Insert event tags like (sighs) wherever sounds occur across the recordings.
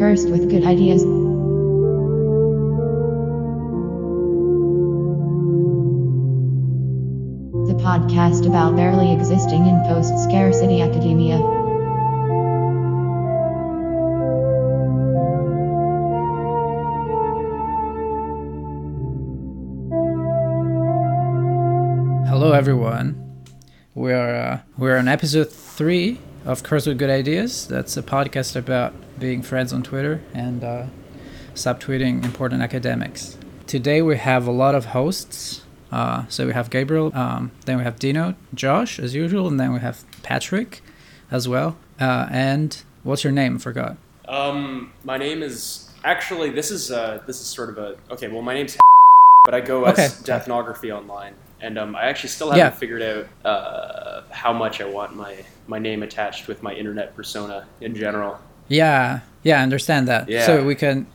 Cursed with good ideas. The podcast about barely existing in post scarcity academia. Hello, everyone. We are uh, we're on episode three of Cursed with Good Ideas. That's a podcast about being friends on Twitter and uh, stop tweeting important academics. Today we have a lot of hosts. Uh, so we have Gabriel, um, then we have Dino, Josh as usual, and then we have Patrick as well. Uh, and what's your name? Forgot. Um, my name is actually this is uh this is sort of a okay. Well, my name's (laughs) but I go as Okay. Deathnography online, and um, I actually still haven't Yeah. figured out uh, how much I want my my name attached with my internet persona in general. Yeah, yeah, I understand that. Yeah. So we can,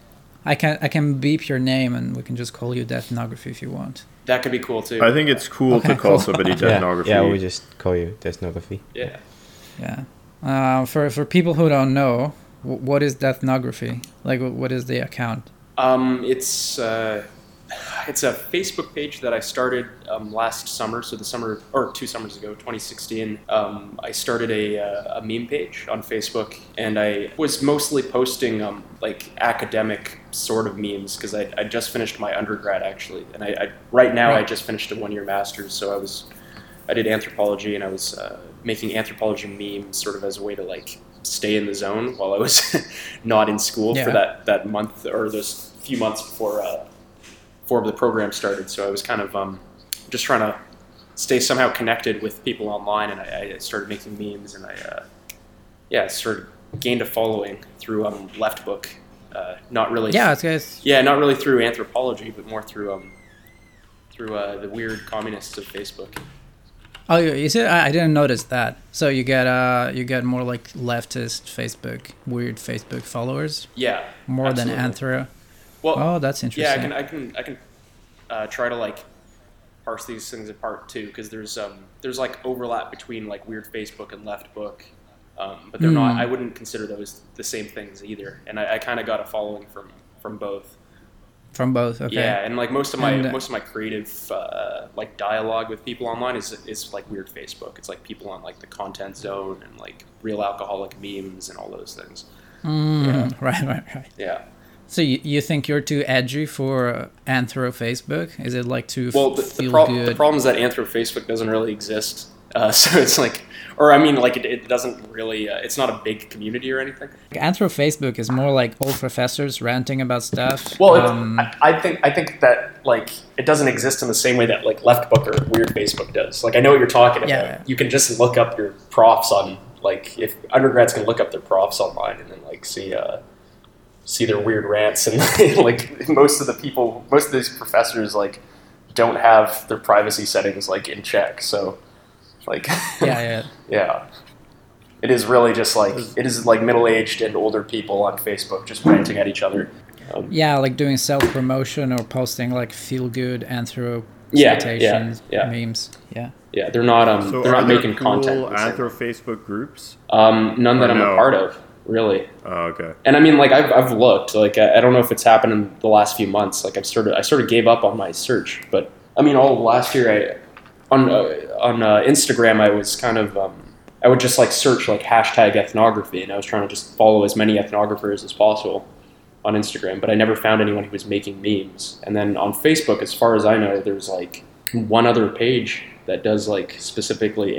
I can I can beep your name and we can just call you Deathnography if you want. That could be cool too. I think it's cool Okay, to call cool. somebody (laughs) Yeah, ethnography. yeah, we just call you Deathnography. yeah. Yeah. Uh, for for people who don't know, wh- what is Deathnography? Like, wh- what is the account? Um, it's uh, it's a Facebook page that I started um, last summer. So the summer or two summers ago, 2016. Um, I started a, uh, a meme page on Facebook, and I was mostly posting um, like academic sort of memes because I, I just finished my undergrad actually, and I, I right now I just finished a one year master's. So I was I did anthropology, and I was uh, making anthropology memes sort of as a way to like stay in the zone while I was (laughs) not in school Yeah. for that that month or those few months before uh, before the program started. So I was kind of um, just trying to stay somehow connected with people online, and I, I started making memes, and I uh, yeah sort of gained a following through um, Leftbook. Uh, not really Yeah, it's guys. yeah, not really through anthropology, but more through um, through uh, the weird communists of Facebook. Oh, you you see, I, I didn't notice that. So you get uh, you get more like leftist Facebook, weird Facebook followers, Yeah, more absolutely. than anthro. Well, Oh, that's interesting. yeah, I can I can I can uh, try to like parse these things apart too, because there's um there's like overlap between like weird Facebook and Leftbook, um, but they're not. Hmm. I wouldn't consider those the same things either. And I, I kind of got a following from from both. From both. Okay. Yeah, and like most of my And, uh, most of my creative uh, like dialogue with people online is is like weird Facebook. It's like people on like the content zone and like real alcoholic memes and all those things. Mm, Yeah. (laughs) Right, right, right. Yeah. So you, you think you're too edgy for uh, anthro Facebook? Is it like too Well, the, the, prob- the problem is that Anthro Facebook doesn't really exist. Uh, (laughs) so it's like, or I mean, like it, it doesn't really. Uh, it's not a big community or anything. Anthro Facebook is more like old professors ranting about stuff. Well, um, I, I think I think that like it doesn't exist in the same way that like Leftbook or Weird Facebook does. Like I know what you're talking about. Yeah. You can just look up your profs on like if undergrads can look up their profs online and then like see uh see their weird rants (laughs) and like most of the people most of these professors like don't have their privacy settings like in check. So like (laughs) yeah, yeah. yeah. It is really just like it is like middle aged and older people on Facebook just ranting at each other. Um, Yeah, like doing self promotion or posting like feel good anthro Yeah, yeah, citations, yeah. memes. Yeah. Yeah, they're not um So they're not making cool content. the anthro. Facebook groups? Um, none that I'm no? a part of, really. Oh, okay. And I mean, like I've, I've looked. Like I, I don't know if it's happened in the last few months. Like I've sort of I sort of gave up on my search. But I mean, all last year I on uh, on uh, Instagram I was kind of um, I would just like search like hashtag ethnography, and I was trying to just follow as many ethnographers as possible on Instagram. But I never found anyone who was making memes. And then on Facebook, as far as I know, there's like one other page that does like specifically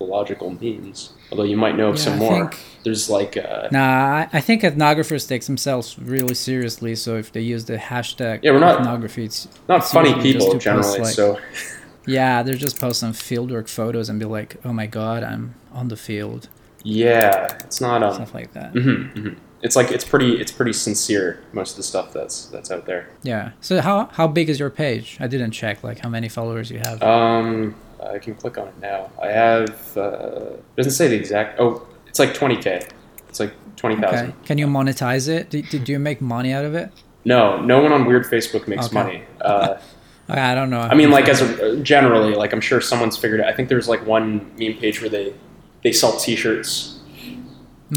anthropological means. Although you might know of Yeah, some I more. think- There's like uh, Nah, I, think ethnographers take themselves really seriously. So if they use the hashtag Yeah, we're not- ethnography, it's not it's funny people generally. like- so (laughs) yeah, they're just post some fieldwork photos and be like, "Oh my god, I'm on the field," yeah, it's not um. stuff like that. mhm, mhm. It's like it's pretty it's pretty sincere most of the stuff that's that's out there. Yeah. So how how big is your page? I didn't check like how many followers you have. Um, I can click on it now. I have uh, it doesn't say the exact. Oh, it's like twenty k. It's like twenty thousand. okay. Can you monetize it? Did, did you make money out of it? No, no one on Weird Facebook makes Okay. money. (laughs) Uh, I don't know. I mean, like as a, generally, like I'm sure someone's figured it. I think there's like one meme page where they they sell T-shirts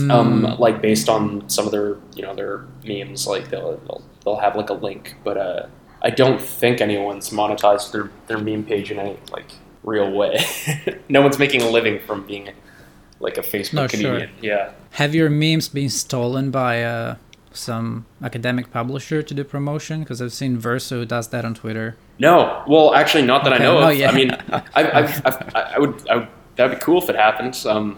um, Mm. like based on some of their you know their memes. Like they'll they'll, they'll have like a link, but uh, I don't think anyone's monetized their their meme page in any like real way. (laughs) no one's making a living from being like a Facebook No, sure. comedian. Yeah. Have your memes been stolen by uh, some academic publisher to do promotion? Because I've seen Verso does that on Twitter. No, well, actually, not that Okay, I know no, of. yeah. I mean, I, I've, I've, I would, I would, that'd be cool if it happened. Um,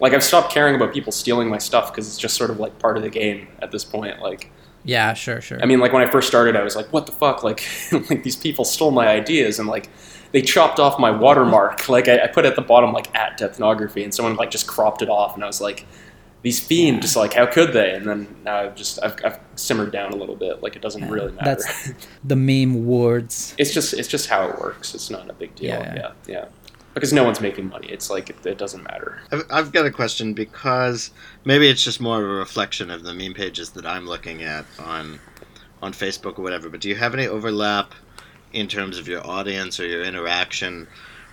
like I've stopped caring about people stealing my stuff because it's just sort of like part of the game at this point. Like, Yeah, sure, sure. I mean, like when I first started, I was like, what the fuck? Like, (laughs) like these people stole my ideas and like they chopped off my watermark. (laughs) Like I, I put at the bottom like at deathnography, and someone like just cropped it off, and I was like. These fiends, just like how could they? And then now I've just I've, I've simmered down a little bit. Like it doesn't Yeah, really matter. that's- (laughs) the meme words. it's just it's just how it works. It's not a big deal. Yeah, Yeah, yeah. yeah. Because no one's making money. It's like it, it doesn't matter. I've, I've got a question because maybe it's just more of a reflection of the meme pages that I'm looking at on on Facebook or whatever. But do you have any overlap in terms of your audience or your interaction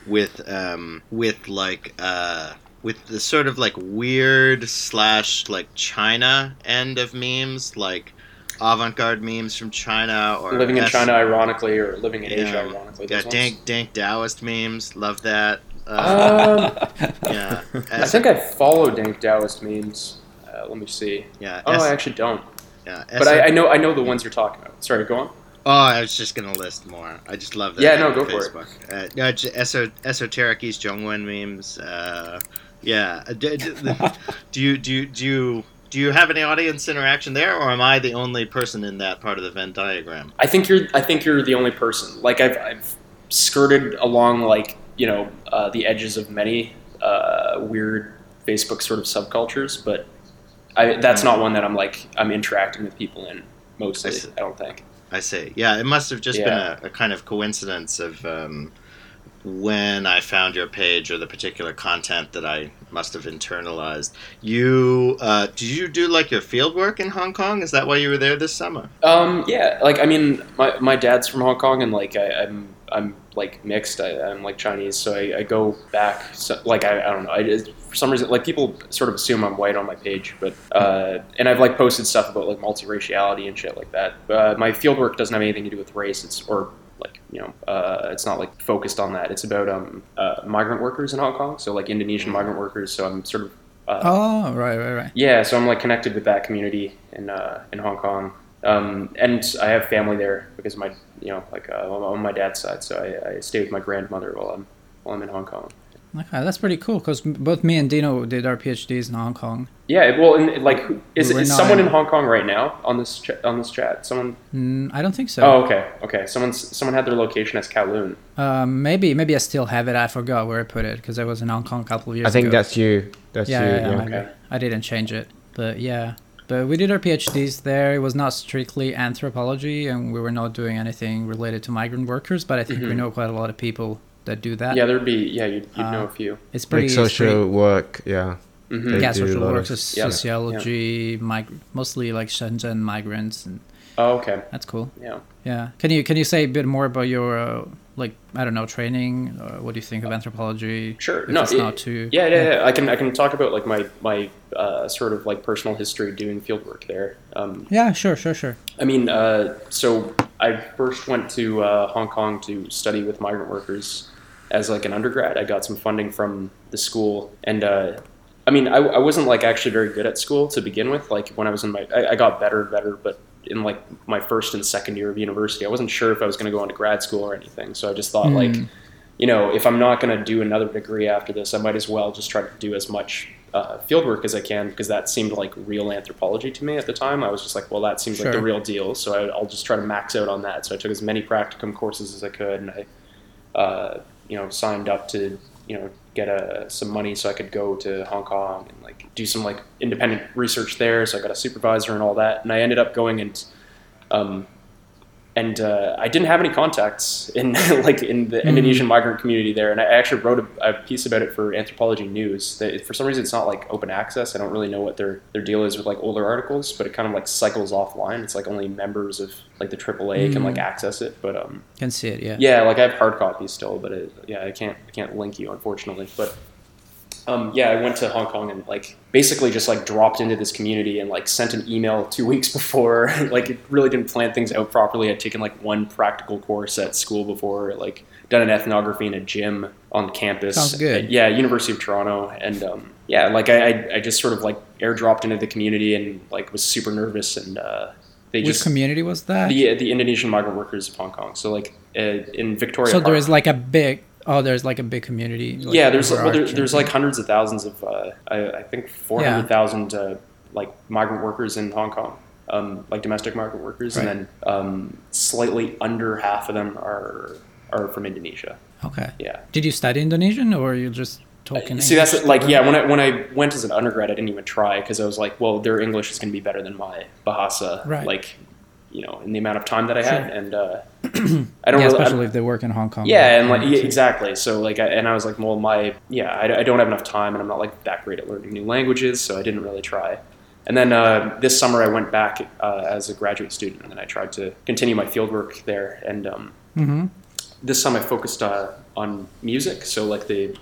with um, with like uh, with the sort of like weird slash like China end of memes, like avant-garde memes from China or living in S- China, ironically, or living in Asia, ironically. Yeah, dank dank Taoist memes. Love that. Uh. Um, (laughs) yeah, I think I follow Dank Taoist memes. Uh, let me see. yeah. Oh, S- I actually don't. yeah, But I, I know I know the ones you're talking about. Sorry, go on. Oh, I was just gonna list more. I just love that. Yeah, no, go for it. Facebook. Uh, no, esoteric East Jungwon memes. Uh, yeah. Uh, Do, do, (laughs) do you do you do you do you have any audience interaction there, or am I the only person in that part of the Venn diagram? I think you're I think you're the only person. Like I've, I've skirted along like you know uh, the edges of many uh, weird Facebook sort of subcultures, but I, that's not one that I'm like I'm interacting with people in mostly. I. I don't think. I see. Yeah, it must have just Yeah. been a, a kind of coincidence of um, when I found your page or the particular content that I must have internalized. You uh, did you do like your field work in Hong Kong? Is that why you were there this summer? Um, yeah, like I mean, my, my dad's from Hong Kong, and like I, I'm I'm like mixed. I, I'm like Chinese, so I, I go back. So, like I, I don't know. I just, for some reason, like people sort of assume I'm white on my page, but uh, and I've like posted stuff about like multiraciality and shit like that. Uh, my field work doesn't have anything to do with race. It's or like you know, uh, it's not like focused on that. It's about um uh, migrant workers in Hong Kong, so like Indonesian migrant workers. So I'm sort of uh, Oh, right, right, right. yeah, so I'm like connected with that community in uh, in Hong Kong, um, and I have family there because my you know like uh, on my dad's side. So I, I stay with my grandmother while I'm while I'm in Hong Kong. Okay, that's pretty cool because both me and Dino did our PhDs in Hong Kong. Yeah, well, and, like, who- is, We're is not someone in- in Hong Kong right now on this ch- on this chat? Someone? Mm, I don't think so. Oh, okay, okay. Someone's someone had their location as Kowloon. Um, maybe, maybe I still have it. I forgot where I put it because I was in Hong Kong a couple of years I think ago. that's you. That's yeah, you. yeah, Yeah. Okay. I didn't change it, but yeah. But we did our PhDs there. It was not strictly anthropology, and we were not doing anything related to migrant workers. But I think we Mhm. know quite a lot of people that do that. Yeah, there'd be yeah, you'd, you'd know Uh, a few. it's pretty Like it's social work. Yeah. hmm yeah, They do a social work, of- soc- Yeah. sociology, mig- mostly like Shenzhen migrants, and Oh, okay. that's cool. Yeah. Yeah. Can you can you say a bit more about your uh, like I don't know training? Or what do you think of anthropology? Sure. If no, it's it- not too. Yeah, yeah, yeah. I can I can talk about like my my uh, sort of like personal history doing field work there. Um, Yeah, sure, sure, sure. I mean, uh, so I first went to uh, Hong Kong to study with migrant workers as like an undergrad. I got some funding from the school, and uh, I mean, I, I wasn't like actually very good at school to begin with. Like when I was in my, I, I got better, and better, but in like my first and second year of university, I wasn't sure if I was going to go into grad school or anything. So I just thought like, Mm. you know, if I'm not going to do another degree after this, I might as well just try to do as much uh, field work as I can because that seemed like real anthropology to me at the time. I was just like, well, that seems like the real deal. So I, I'll just try to max out on that. So I took as many practicum courses as I could, and I, uh, you know, signed up to you know get a, some money so I could go to Hong Kong and like do some like independent research there. So I got a supervisor and all that, and I ended up going and. Um, and uh, I didn't have any contacts in (laughs) like in the Mm. Indonesian migrant community there, and I actually wrote a, a piece about it for Anthropology News. That for some reason it's not like open access. I don't really know what their their deal is with like older articles, but it kind of like cycles offline. It's like only members of like the AAA can like Mm. access it, but um, Can see it. Yeah. yeah, like I have hard copies still, but it, yeah, I can't I can't link you unfortunately. But um, yeah, I went to Hong Kong and like basically just like dropped into this community and like sent an email (laughs) two weeks before. (laughs) like it really didn't plan things out properly. I'd taken like one practical course at school before, like done an ethnography in a gym on campus. Sounds good. Yeah, University of Toronto, and um, yeah, like I, I, just sort of like airdropped into the community and like was super nervous and uh, they Which just community was that? the the Indonesian migrant workers of Hong Kong. So like uh, in Victoria. so there Park- is like a big. Oh, there's like a big community. like, yeah, there's well, there, there's like hundreds of thousands of uh, I, I think four hundred thousand uh, like migrant workers in Hong Kong, um, like domestic migrant workers, Right. and then um, slightly under half of them are are from Indonesia. Okay. Yeah. Did you study Indonesian or you just talking? See, that's like yeah. When I when I went as an undergrad, I didn't even try because I was like, well, their English is going to be better than my Bahasa, Right. like you know, in the amount of time that I had, Sure. and uh, (clears throat) I don't yeah, really, I- especially if they work in Hong Kong. Yeah, and like yeah, exactly. So like, I, and I was like, well, my yeah, I, I don't have enough time, and I'm not like that great at learning new languages, so I didn't really try. And then uh, this summer, I went back uh, as a graduate student, and then I tried to continue my fieldwork there. And um, Mhm. this time, I focused uh, on music, so like the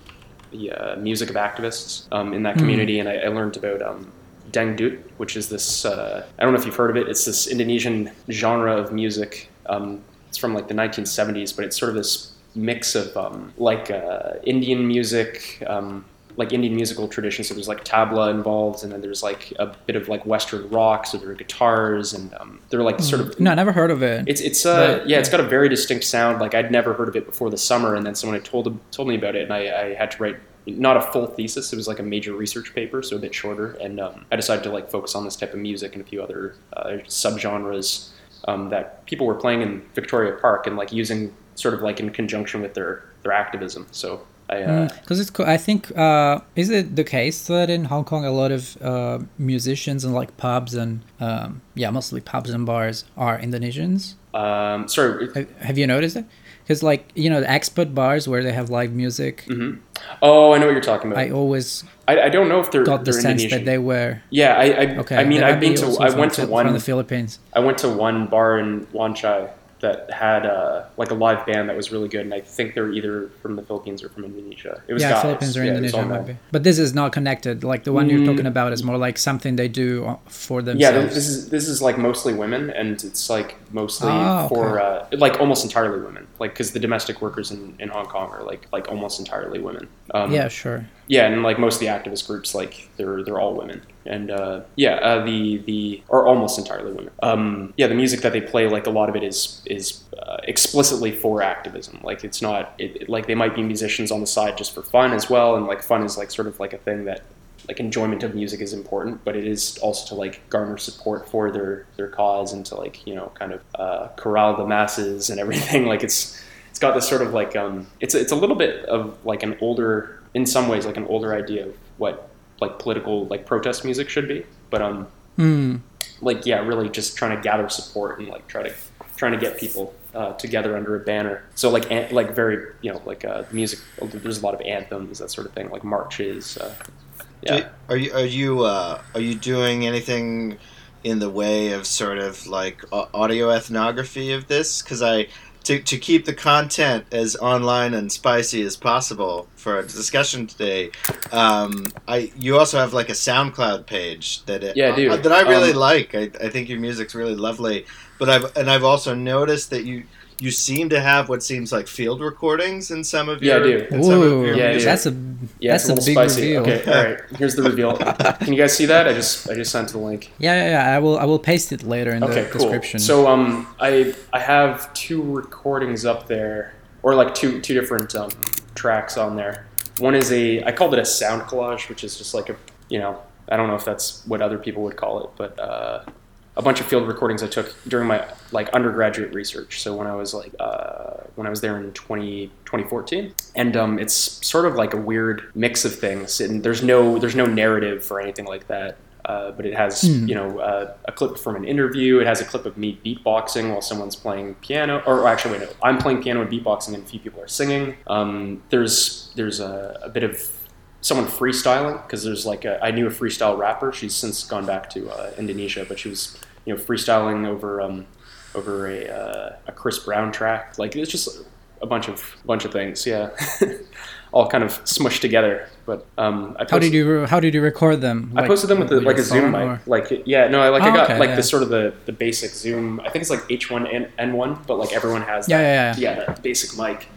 the uh, music of activists um, in that Mhm. community, and I, I learned about um, dangdut, which is this uh, I don't know if you've heard of it. It's this Indonesian genre of music. Um, it's from like the 1970s, but it's sort of this mix of um, like uh, Indian music, um, like Indian musical traditions. So there's like tabla involved, and then there's like a bit of like Western rock. So there are guitars, and um, they're like sort of No, I never heard of it. it's it's uh But- yeah, it's got a very distinct sound. Like I'd never heard of it before the summer, and then someone had told told me about it, and I, I had to write not a full thesis. It was like a major research paper, so a bit shorter. And um, I decided to like focus on this type of music and a few other uh, subgenres um, that people were playing in Victoria Park and like using sort of like in conjunction with their their activism. So I uh, Because it's cool. I think uh, is it the case that in Hong Kong a lot of uh, musicians and like pubs and um, yeah, mostly pubs and bars are Indonesians. um, sorry. Have, have you noticed it? Because like you know the expert bars where they have live music, hmm Oh, I know what you're talking about. I always I, I don't know if they're, got the they're sense Indonesian. that they were yeah, I I, okay. I mean I've been to I went to one from the Philippines. I went to one bar in Wan Chai that had uh, like a live band that was really good, and I think they're either from the Philippines or from Indonesia. It was yeah, guys. Philippines or Yeah, Indonesia all might be. But this is not connected. Like the one you're Mm. talking about is more like something they do uh, for themselves. Yeah, this is this is like mostly women, and it's like mostly Oh, for uh, like almost entirely women, like because the domestic workers in, in Hong Kong are like like almost entirely women. Um, yeah, sure. yeah, and like most of the activist groups, like they're they're all women, and uh, yeah, uh, the the or almost entirely women. Um, yeah, the music that they play, like a lot of it is is uh, explicitly for activism. Like it's not it, it- like they might be musicians on the side just for fun as well, and like fun is like sort of like a thing that like enjoyment of music is important, but it is also to like garner support for their their cause and to like you know kind of uh, corral the masses and everything. (laughs) Like it's it's got this sort of like um it's it's a little bit of like an older in some ways like an older idea of what like political like protest music should be, but um Hmm. like yeah really just trying to gather support and like try to trying to get people uh, together under a banner. So like an, like very you know like uh, music. There's a lot of anthems that sort of thing like marches. Uh, yeah. Are you are you uh, are you doing anything in the way of sort of like au- audio ethnography of this? Because I to to keep the content as online and spicy as possible for our discussion today. Um, I you also have like a SoundCloud page that it, Yeah, I uh, that I really Um, like. I, I think your music's really lovely. But I've and I've also noticed that you. You seem to have what seems like field recordings in some of Yeah, I your. do. in some of Ooh, your Yeah, I do. music. that's a Yeah, that's a a, big spicy. reveal. Okay, all right. Here's the reveal. (laughs) Can you guys see that? I just I just sent the link. Yeah, yeah, yeah. I will I will paste it later in Okay, the cool. description. So um, I I have two recordings up there, or like two two different um, tracks on there. One is a I called it a sound collage, which is just like a you know I don't know if that's what other people would call it, but uh, a bunch of field recordings I took during my like undergraduate research. So when I was like uh, when I was there in 20, 2014, and um, it's sort of like a weird mix of things. And there's no there's no narrative or anything like that. Uh, but it has Hmm. you know uh, a clip from an interview. It has a clip of me beatboxing while someone's playing piano, or actually wait, no, I'm playing piano and beatboxing, and a few people are singing. Um, there's there's a, a bit of someone freestyling because there's like a, I knew a freestyle rapper. She's since gone back to uh, Indonesia, but she was you know freestyling over um, over a, uh, a Chris Brown track. Like it's just a bunch of bunch of things. Yeah. (laughs) all kind of smushed together. But um, I How did you How did you record them? I posted them with, the, like a Zoom mic. or- Like yeah, no, I like I Oh, got okay, like yeah. the sort of the, the basic Zoom. I think it's like H1N1, but like everyone has. Yeah, that, yeah, yeah. that basic mic.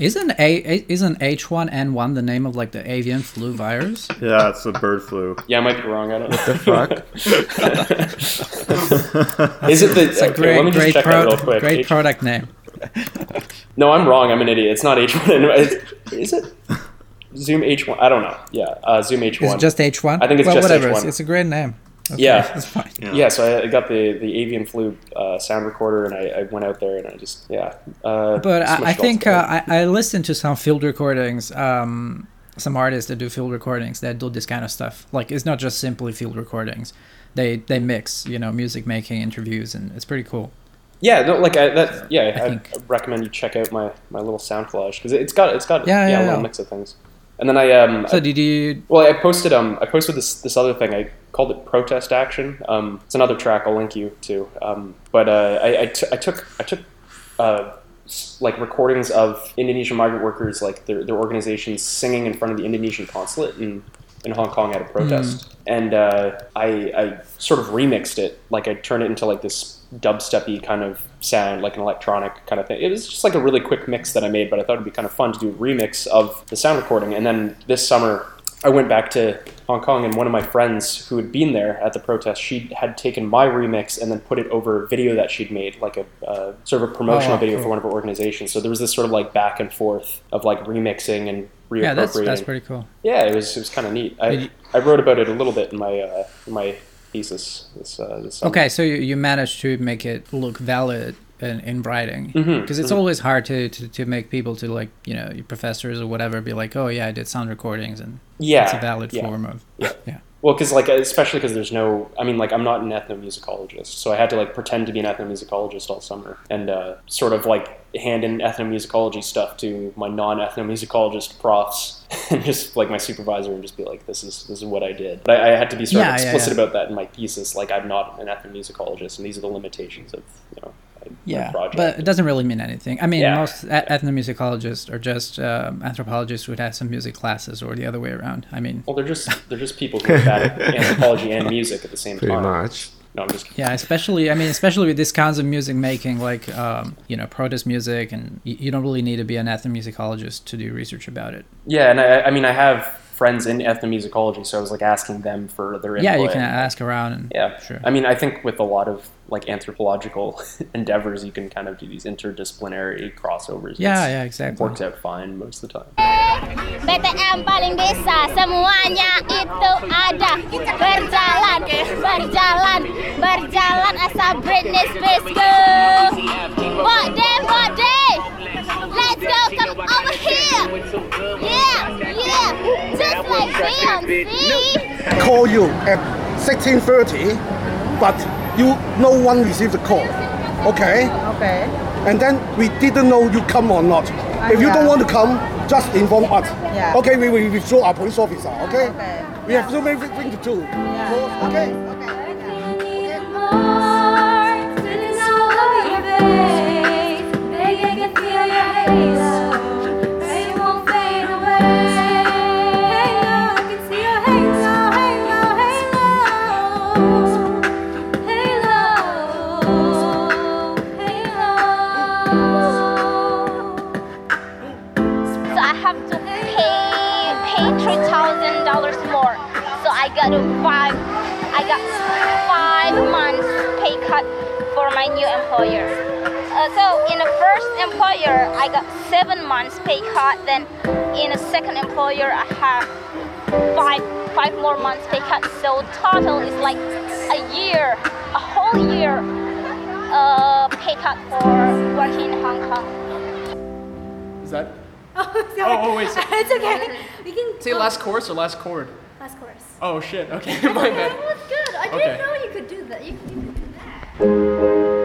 Isn't a isn't H1N1 the name of like the avian flu virus? (laughs) Yeah, it's the bird flu. Yeah, I might be wrong. I don't know. What the fuck? (laughs) Is it the? It's a great let me just great check that pro- real quick. great H- product name. no, I'm wrong. I'm an idiot. It's not H1N1. Is it? Zoom H1. I don't know. Yeah, uh, Zoom H1. It's just H1. I think it's well, just H1. it's a great name. Okay, Yeah. that's fine. Yeah. so I I got the, the avian flu uh, sound recorder, and I, I went out there and I just yeah. Uh, But I, I think uh, I, I listened to some field recordings. Um, some artists that do field recordings that do this kind of stuff. Like it's not just simply field recordings. They they mix, you know, music making, interviews, and it's pretty cool. yeah, no, like I, that. Yeah, I, think- recommend you check out my, my little sound collage because it's got it's got Yeah, yeah, yeah, a little yeah. mix of things. And then I um So I- did you? well I posted um I posted this this other thing I called it protest action. Um, it's another track I'll link you to. Um, but uh, I, I, t- I took I took uh, like recordings of Indonesian migrant workers, like their, their organizations singing in front of the Indonesian consulate in, in Hong Kong at a protest. And uh, I, I sort of remixed it, like I turned it into like this dubsteppy kind of sound, like an electronic kind of thing. It was just like a really quick mix that I made, but I thought it'd be kind of fun to do a remix of the sound recording. And then this summer, I went back to Hong Kong, and one of my friends who had been there at the protest, she had taken my remix and then put it over a video that she'd made, like a uh, sort of a promotional Oh, video cool. for one of her organizations. So there was this sort of like back and forth of like remixing and reappropriating. Yeah, that's that's pretty cool. Yeah, it was it was kind of neat. I you- I wrote about it a little bit in my uh, in my thesis this uh, this. Okay, so you, you managed to make it look valid in, in writing because it's mhm. always hard to, to, to make people to like you know your professors or whatever be like oh yeah I did sound recordings and Yeah, it's a valid yeah. form of Yeah. (laughs) yeah Well, because like especially because there's no, I mean, like I'm not an ethnomusicologist, so I had to like pretend to be an ethnomusicologist all summer and uh, sort of like hand in ethnomusicology stuff to my non-ethnomusicologist profs (laughs) and just like my supervisor and just be like, this is this is what I did. But I, I had to be sort Yeah, of explicit yeah. about that in my thesis. Like I'm not an ethnomusicologist, and these are the limitations of you know my, my yeah but it doesn't really mean anything I mean Yeah. most ethnomusicologists are just um, anthropologists who have some music classes or the other way around I mean well, they're just (laughs) they're just people who are bad at anthropology and music at the same Pretty time. much. No, I'm just kidding. Yeah, especially I mean, especially with these kinds of music making, like um, you know, protest music, and you, you don't really need to be an ethnomusicologist to do research about it. Yeah, and I, I mean, I have friends in ethnomusicology, so I was like asking them for their input. Yeah, you can ask around and Yeah, sure. I mean, I think with a lot of like anthropological (laughs) endeavors, you can kind of do these interdisciplinary crossovers. Yeah, It's- yeah, It exactly. works out fine most of the time. PTM paling bisa semuanya itu ada berjalan berjalan berjalan asal Britney Spears go what day what day let's go come over here yeah yeah just like Beyonce call you at 16:30, but you no one received the call. Okay? Okay. And then we didn't know you come or not. if you yeah. don't want to come, just inform us. Yeah. Okay, we will withdraw our police officer. Okay? Okay. We have so many things to do. So, okay? so my new employer. Uh, so in the first employer I got seven months pay cut. Then in the second employer I have five five more months pay cut. So total is like a year, a whole year uh, pay cut for working in Hong Kong. Is that? (laughs) Oh, sorry. Oh, oh, wait, so- (laughs) it's okay. We can Say last chorus or last chord? last chorus. Oh shit. Okay, (laughs) my bad. That was good. I Okay. didn't know you could do that. You, you could do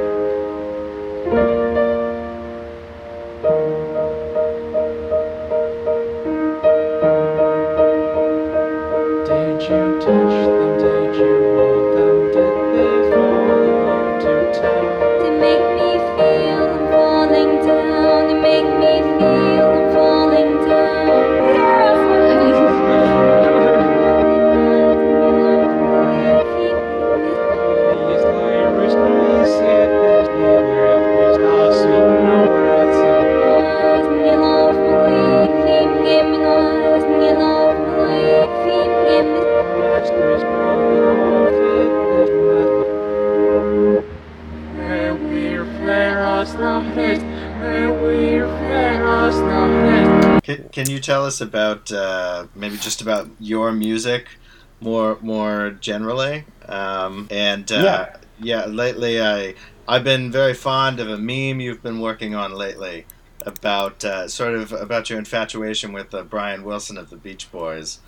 can you tell us about uh, maybe just about your music more more generally? Um, and uh, Yeah. yeah, lately I I've been very fond of a meme you've been working on lately about uh, sort of about your infatuation with uh, Brian Wilson of the Beach Boys.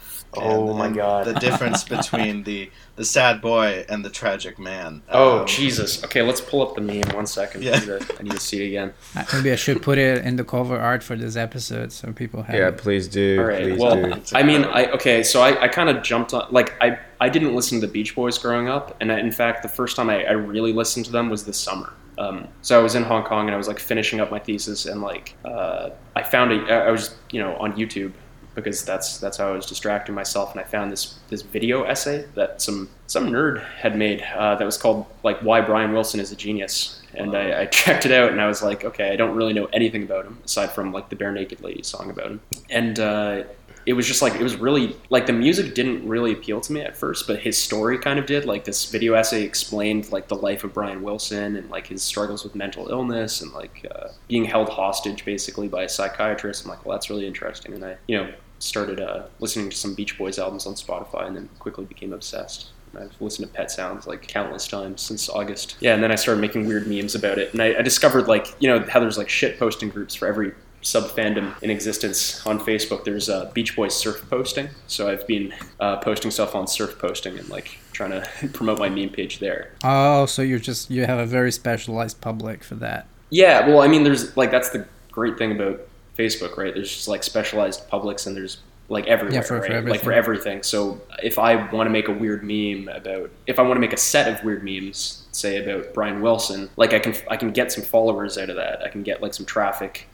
Oh and- my God. The difference (laughs) between the the sad boy and the tragic man. Oh Um, Jesus! Okay, let's pull up the meme. One second. Yeah. I, need to, I need to see it again. Uh, Maybe I should put it in the cover art for this episode so people have. Yeah, it. please do. All right. Please well, do. I mean, I okay. So I, I kind of jumped on. Like I I didn't listen to the Beach Boys growing up, and I, in fact, the first time I, I really listened to them was this summer. Um, so I was in Hong Kong and I was like finishing up my thesis, and like uh, I found a I was you know on YouTube because that's that's how I was distracting myself, and I found this this video essay that some some nerd had made uh, that was called like why Brian Wilson is a genius, and I, I checked it out and I was like, okay, I don't really know anything about him aside from like the Bare Naked Lady song about him, and uh, it was just like it was really like the music didn't really appeal to me at first, but his story kind of did. Like this video essay explained like the life of Brian Wilson and like his struggles with mental illness and like uh, being held hostage basically by a psychiatrist. I'm like, well, that's really interesting, and I you know started uh, listening to some Beach Boys albums on Spotify, and then quickly became obsessed. And I've listened to Pet Sounds like countless times since August. Yeah, and then I started making weird memes about it, and I, I discovered like you know how there's like shit posting groups for every sub fandom in existence on Facebook. There's uh, Beach Boys surf posting, so I've been uh, posting stuff on surf posting and like trying to (laughs) promote my meme page there. Oh, so you're just you have a very specialized public for that. Yeah, well, I mean, there's like that's the great thing about Facebook, right? There's just like specialized publics, and there's like everywhere, Yeah, for- for right? Like for everything. everything. So if I want to make a weird meme about, if I want to make a set of weird memes, say about Brian Wilson, like I can I can get some followers out of that. I can get like some traffic.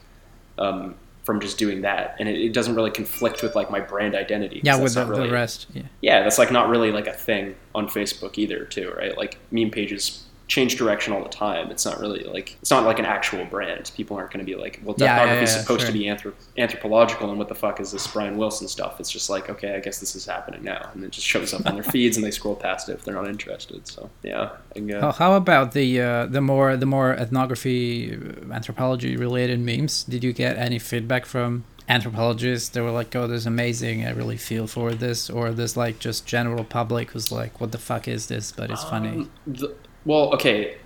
Um, from just doing that, and it, it doesn't really conflict with like my brand identity Yeah, with the, really- the rest. Yeah. yeah, that's like not really like a thing on Facebook either, too, right? Like meme pages change direction all the time. It's not really like it's not like an actual brand. People aren't going to be like, well, Yeah, yeah, typography is supposed sure. to be anthrop- anthropological, and what the fuck is this Brian Wilson stuff? It's just like, okay, I guess this is happening now, and it just shows up on their (laughs) feeds, and they scroll past it if they're not interested. So yeah, and, uh, How, how about the uh, the more the more ethnography, uh, anthropology related memes? Did you get any feedback from anthropologists? They were like, "Oh, this is amazing. I really feel for this," or this like just general public was like, "What the fuck is this?" But it's funny. Um, the, well, okay,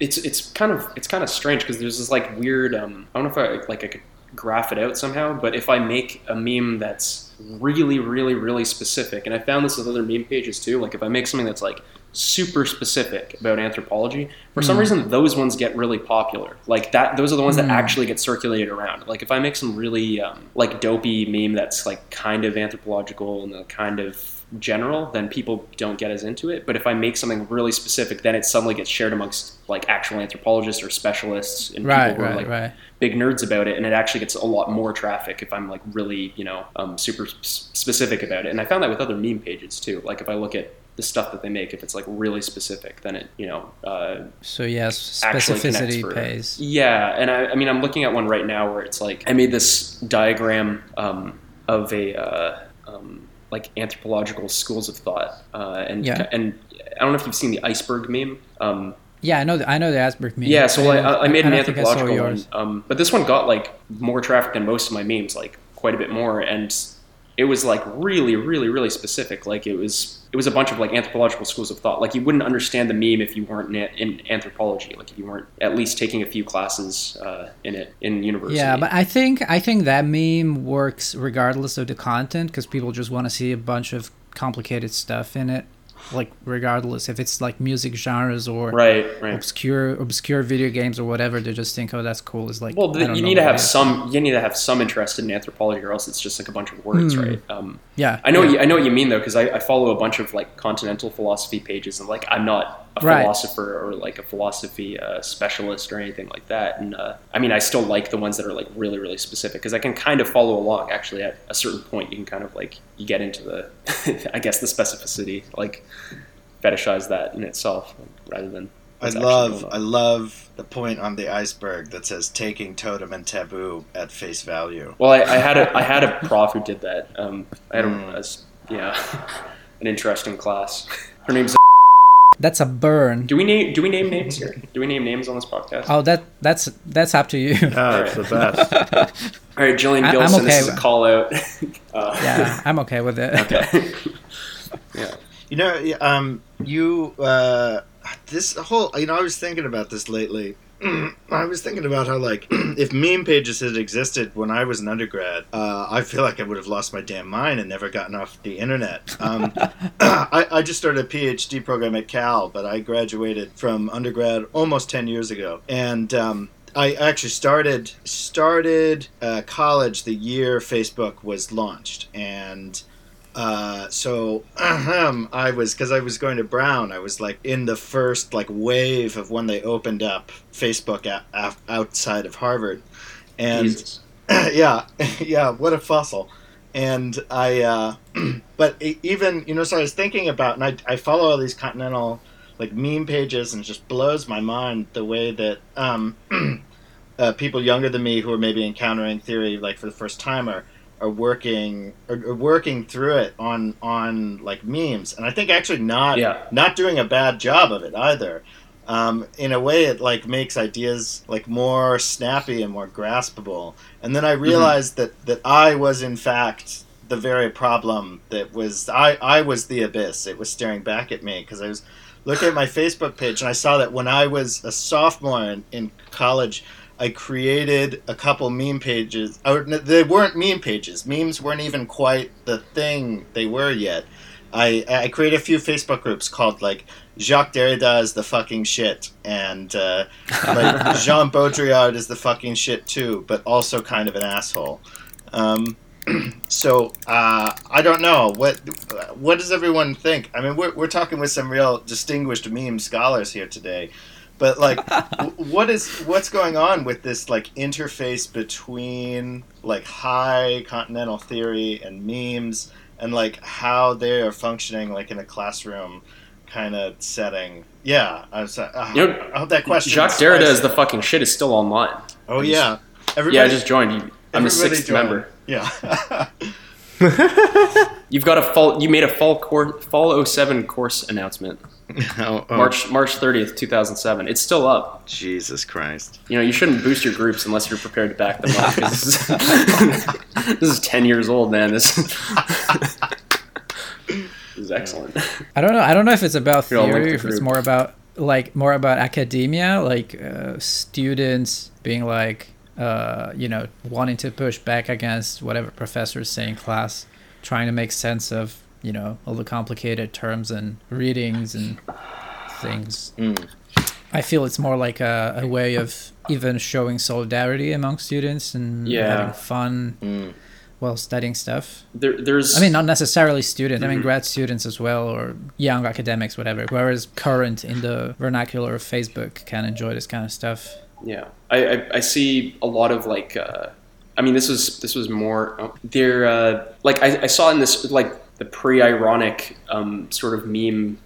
it's it's kind of it's kind of strange because there's this like weird. Um, I don't know if I like I could graph it out somehow, but if I make a meme that's really, really, really specific, and I found this with other meme pages too. Like if I make something that's like super specific about anthropology, for some Mm. reason those ones get really popular. Like that, those are the ones Mm. that actually get circulated around. Like if I make some really um, like dopey meme that's like kind of anthropological and kind of general, then people don't get as into it. But if I make something really specific, then it suddenly gets shared amongst like actual anthropologists or specialists and Right, people who are like right. big nerds about it, and it actually gets a lot more traffic if I'm like really, you know, um, super specific about it. And I found that with other meme pages too. Like if I look at the stuff that they make, if it's like really specific, then it, you know, uh, So yes, specificity for- pays. Yeah, and I, I mean, I'm looking at one right now where it's like I made this diagram um, of a uh, like anthropological schools of thought, uh, and Yeah. and I don't know if you've seen the iceberg meme. Um, Yeah, I know. The, I know the iceberg meme. yeah, so I, I, I made an I saw anthropological one, um, but this one got like more traffic than most of my memes, like quite a bit more, and it was like really, really, really specific. Like it was, it was a bunch of like anthropological schools of thought. Like you wouldn't understand the meme if you weren't in, anthropology. Like if you weren't at least taking a few classes uh, in it in university. Yeah, but I think I think that meme works regardless of the content because people just want to see a bunch of complicated stuff in it, like regardless if it's like music genres or right, right. obscure obscure video games or whatever. They just think, oh, that's cool. It's like Well, the, you need to have is. some. You need to have some interest in anthropology, or else it's just like a bunch of words, Hmm. right? Um, Yeah, I know. yeah. What you, I know what you mean though, because I, I follow a bunch of like continental philosophy pages, and like I'm not a Right. philosopher or like a philosophy uh, specialist or anything like that. And uh, I mean, I still like the ones that are like really, really specific because I can kind of follow along. Actually, at a certain point, you can kind of like you get into the, (laughs) I guess, the specificity, like fetishize that in itself rather than. I love I love the point on the iceberg that says taking totem and taboo at face value. Well, I, I had a I had a prof who did that. Um, I had a, Mm. a s- yeah, (laughs) an interesting class. Her name's That's a burn. Do we name Do we name names here? Do we name names on this podcast? Oh, that that's that's up to you. (laughs) Yeah, it's the best. (laughs) All right, Jillian I- I'm Gilson. okay This is a call out. (laughs) Uh, yeah, I'm okay with it. Okay. yeah. You know, um, you uh, this whole you know I was thinking about this lately. (clears throat) I was thinking about how like (clears throat) if meme pages had existed when I was an undergrad, uh, I feel like I would have lost my damn mind and never gotten off the internet. Um, (laughs) (clears throat) I, I just started a PhD program at Cal, but I graduated from undergrad almost ten years ago, and um, I actually started started uh, college the year Facebook was launched, and uh, so ahem, I was because I was going to Brown. I was like in the first like wave of when they opened up Facebook a- a- outside of Harvard, and Jesus. (clears throat) yeah, (laughs) yeah, what a fossil. And I, uh, (clears throat) but even you know, so I was thinking about, and I, I follow all these continental like meme pages, and it just blows my mind the way that um, (clears throat) uh, people younger than me who are maybe encountering theory like for the first time are are working are, working through it on on like memes, and I think actually not Yeah. not doing a bad job of it either. Um, in a way, it like makes ideas like more snappy and more graspable. And then I realized that that I was in fact the very problem that was I I was the abyss. It was staring back at me because I was looking at my (sighs) Facebook page and I saw that when I was a sophomore in, in college, I created a couple meme pages. Or they weren't meme pages. Memes weren't even quite the thing they were yet. I I created a few Facebook groups called like Jacques Derrida is the fucking shit, and uh, like (laughs) Jean Baudrillard is the fucking shit too, but also kind of an asshole. Um, (clears throat) so uh, I don't know what what does everyone think. I mean, we're we're talking with some real distinguished meme scholars here today, but like, what is what's going on with this like interface between like high continental theory and memes, and like how they are functioning like in a classroom kind of setting? Yeah, I was. Uh, You know, I hope that question. Jacques Derrida is the fucking shit is still online. Oh just- yeah, everybody. yeah, I just joined you. I'm a sixth join. member. Yeah. (laughs) You've got a fall. You made a fall course, fall 07 course announcement. (laughs) oh, oh, March March 30th, 2007. It's still up. Jesus Christ. You know, you shouldn't boost your groups unless you're prepared to back them up. This is, (laughs) this is 10 years old, man. This, (laughs) this is excellent. I don't know. I don't know if it's about Here, I'll link theory, if it's more about like more about academia, like uh, students being like, uh, you know, wanting to push back against whatever professors say in class, trying to make sense of you know all the complicated terms and readings and things. Mm. I feel it's more like a, a way of even showing solidarity among students and Yeah. having fun Mm. while studying stuff. There, there's. I mean, not necessarily students. I mean, Mhm. grad students as well, or young academics, whatever. Whereas current in the vernacular of Facebook can enjoy this kind of stuff. Yeah, I, I, I see a lot of like. Uh, I mean, this was this was more. Oh, there, uh, like I, I saw in this like the pre-ironic um, sort of meme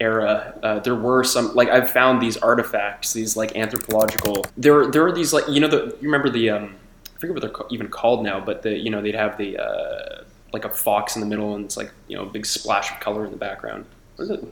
era. Uh, there were some like I've found these artifacts, these like anthropological. There there are these like you know the you remember the um, I forget what they're even called now, but the you know they'd have the uh, like a fox in the middle and it's like you know a big splash of color in the background. What is it?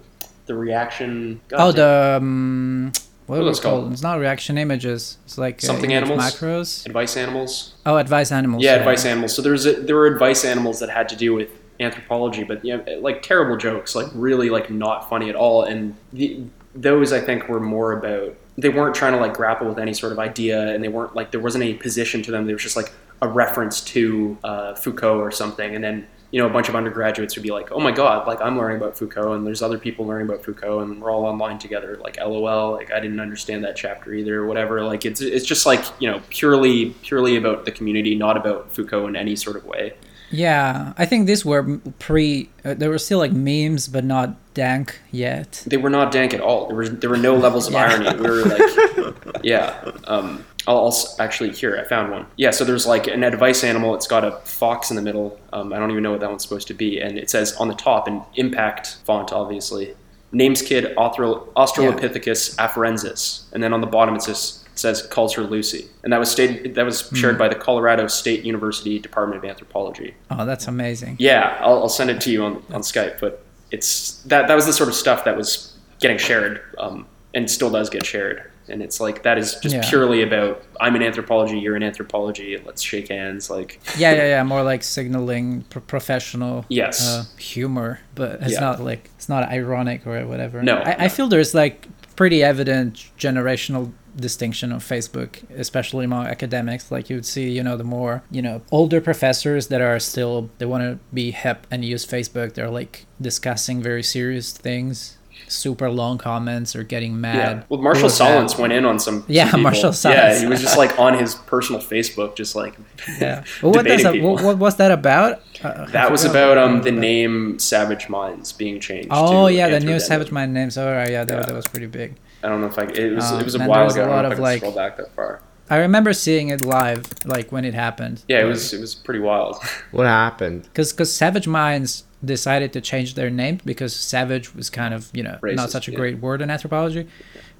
The reaction. God oh, damn. the um, what What are was those it called? called? It's not reaction images. It's like uh, Something image animals? macros. advice animals. Oh, advice animals. Yeah, advice animals. So there's a, there were advice animals that had to do with anthropology, but yeah, like terrible jokes, like really like not funny at all. And the, those I think were more about they weren't trying to like grapple with any sort of idea, and they weren't like there wasn't any position to them. There was just like a reference to uh, Foucault or something, and then you know a bunch of undergraduates would be like, oh my god, like I'm learning about Foucault, and there's other people learning about Foucault, and we're all online together. Like LOL, like I didn't understand that chapter either, or whatever. Like it's it's just like you know purely purely about the community, not about Foucault in any sort of way. Yeah, I think these were pre. Uh, there were still like memes, but not dank yet. They were not dank at all. There was there were no (laughs) levels of Yeah. irony. We were like, (laughs) yeah. Um, I'll, I'll actually here. I found one. Yeah. So there's like an advice animal. It's got a fox in the middle. Um, I don't even know what that one's supposed to be. And it says on the top in impact font, obviously, names kid Australopithecus afarensis, and then on the bottom it says says culture Lucy, and that was stated that was shared by the Colorado State University Department of Anthropology. Oh, that's amazing. Yeah, I'll, I'll send it to you on, on Skype. But it's that that was the sort of stuff that was getting shared, um, and still does get shared. And it's like that is just Yeah. purely about I'm in anthropology, you're in anthropology. Let's shake hands. Like yeah, yeah, yeah. More like signaling pro- professional Yes. uh, humor, but it's Yeah. not like it's not ironic or whatever. No, I, I feel there's like pretty evident generational distinction on Facebook, especially among academics. Like you'd see, you know, the more you know older professors that are still they want to be hip and use Facebook. They're like discussing very serious things. Super long comments or getting mad. yeah. Well, Marshall that? Sahlins went in on some. (laughs) Yeah, people. Marshall Yeah, he was just like on his personal Facebook, just like (laughs) Yeah. Well, what, does that, what, what was that about? Uh, That was about um the name Savage Minds being changed. Oh yeah, the new Savage Mind names. Oh right, yeah, that, Yeah. that was pretty big. I don't know if I. It was. Um, it was a and while there's a ago. I lot don't know of, if I like- scroll back that far. I remember seeing it live, like when it happened. Yeah, it was. It was pretty wild. (laughs) What happened? because because Savage Minds decided to change their name because Savage was kind of you know not such a yeah. great word in anthropology.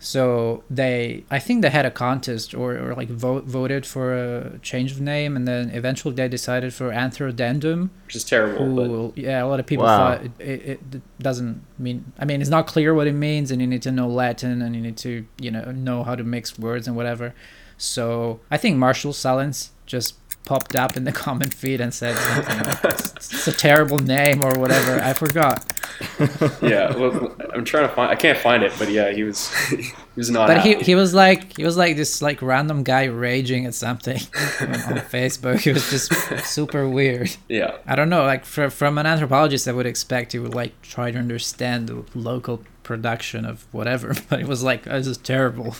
So they, I think they had a contest or, or like vote voted for a change of name, and then eventually they decided for Anthrodendum, Which is terrible. But yeah, a lot of people Wow. thought it, it, it doesn't mean. I mean, it's not clear what it means, and you need to know Latin, and you need to you know know how to mix words and whatever. So I think Marshall Sahlins just popped up in the (laughs) comment feed and said something it's, a terrible name or whatever. I forgot. (laughs) yeah, well, I'm trying to find. I can't find it, but yeah, he was. (laughs) he was not. But he, he was like he was like this like random guy raging at something on, on Facebook. It was just super weird. Yeah. I don't know. Like for, from an anthropologist, I would expect he would like try to understand the local production of whatever. But it was like this is terrible.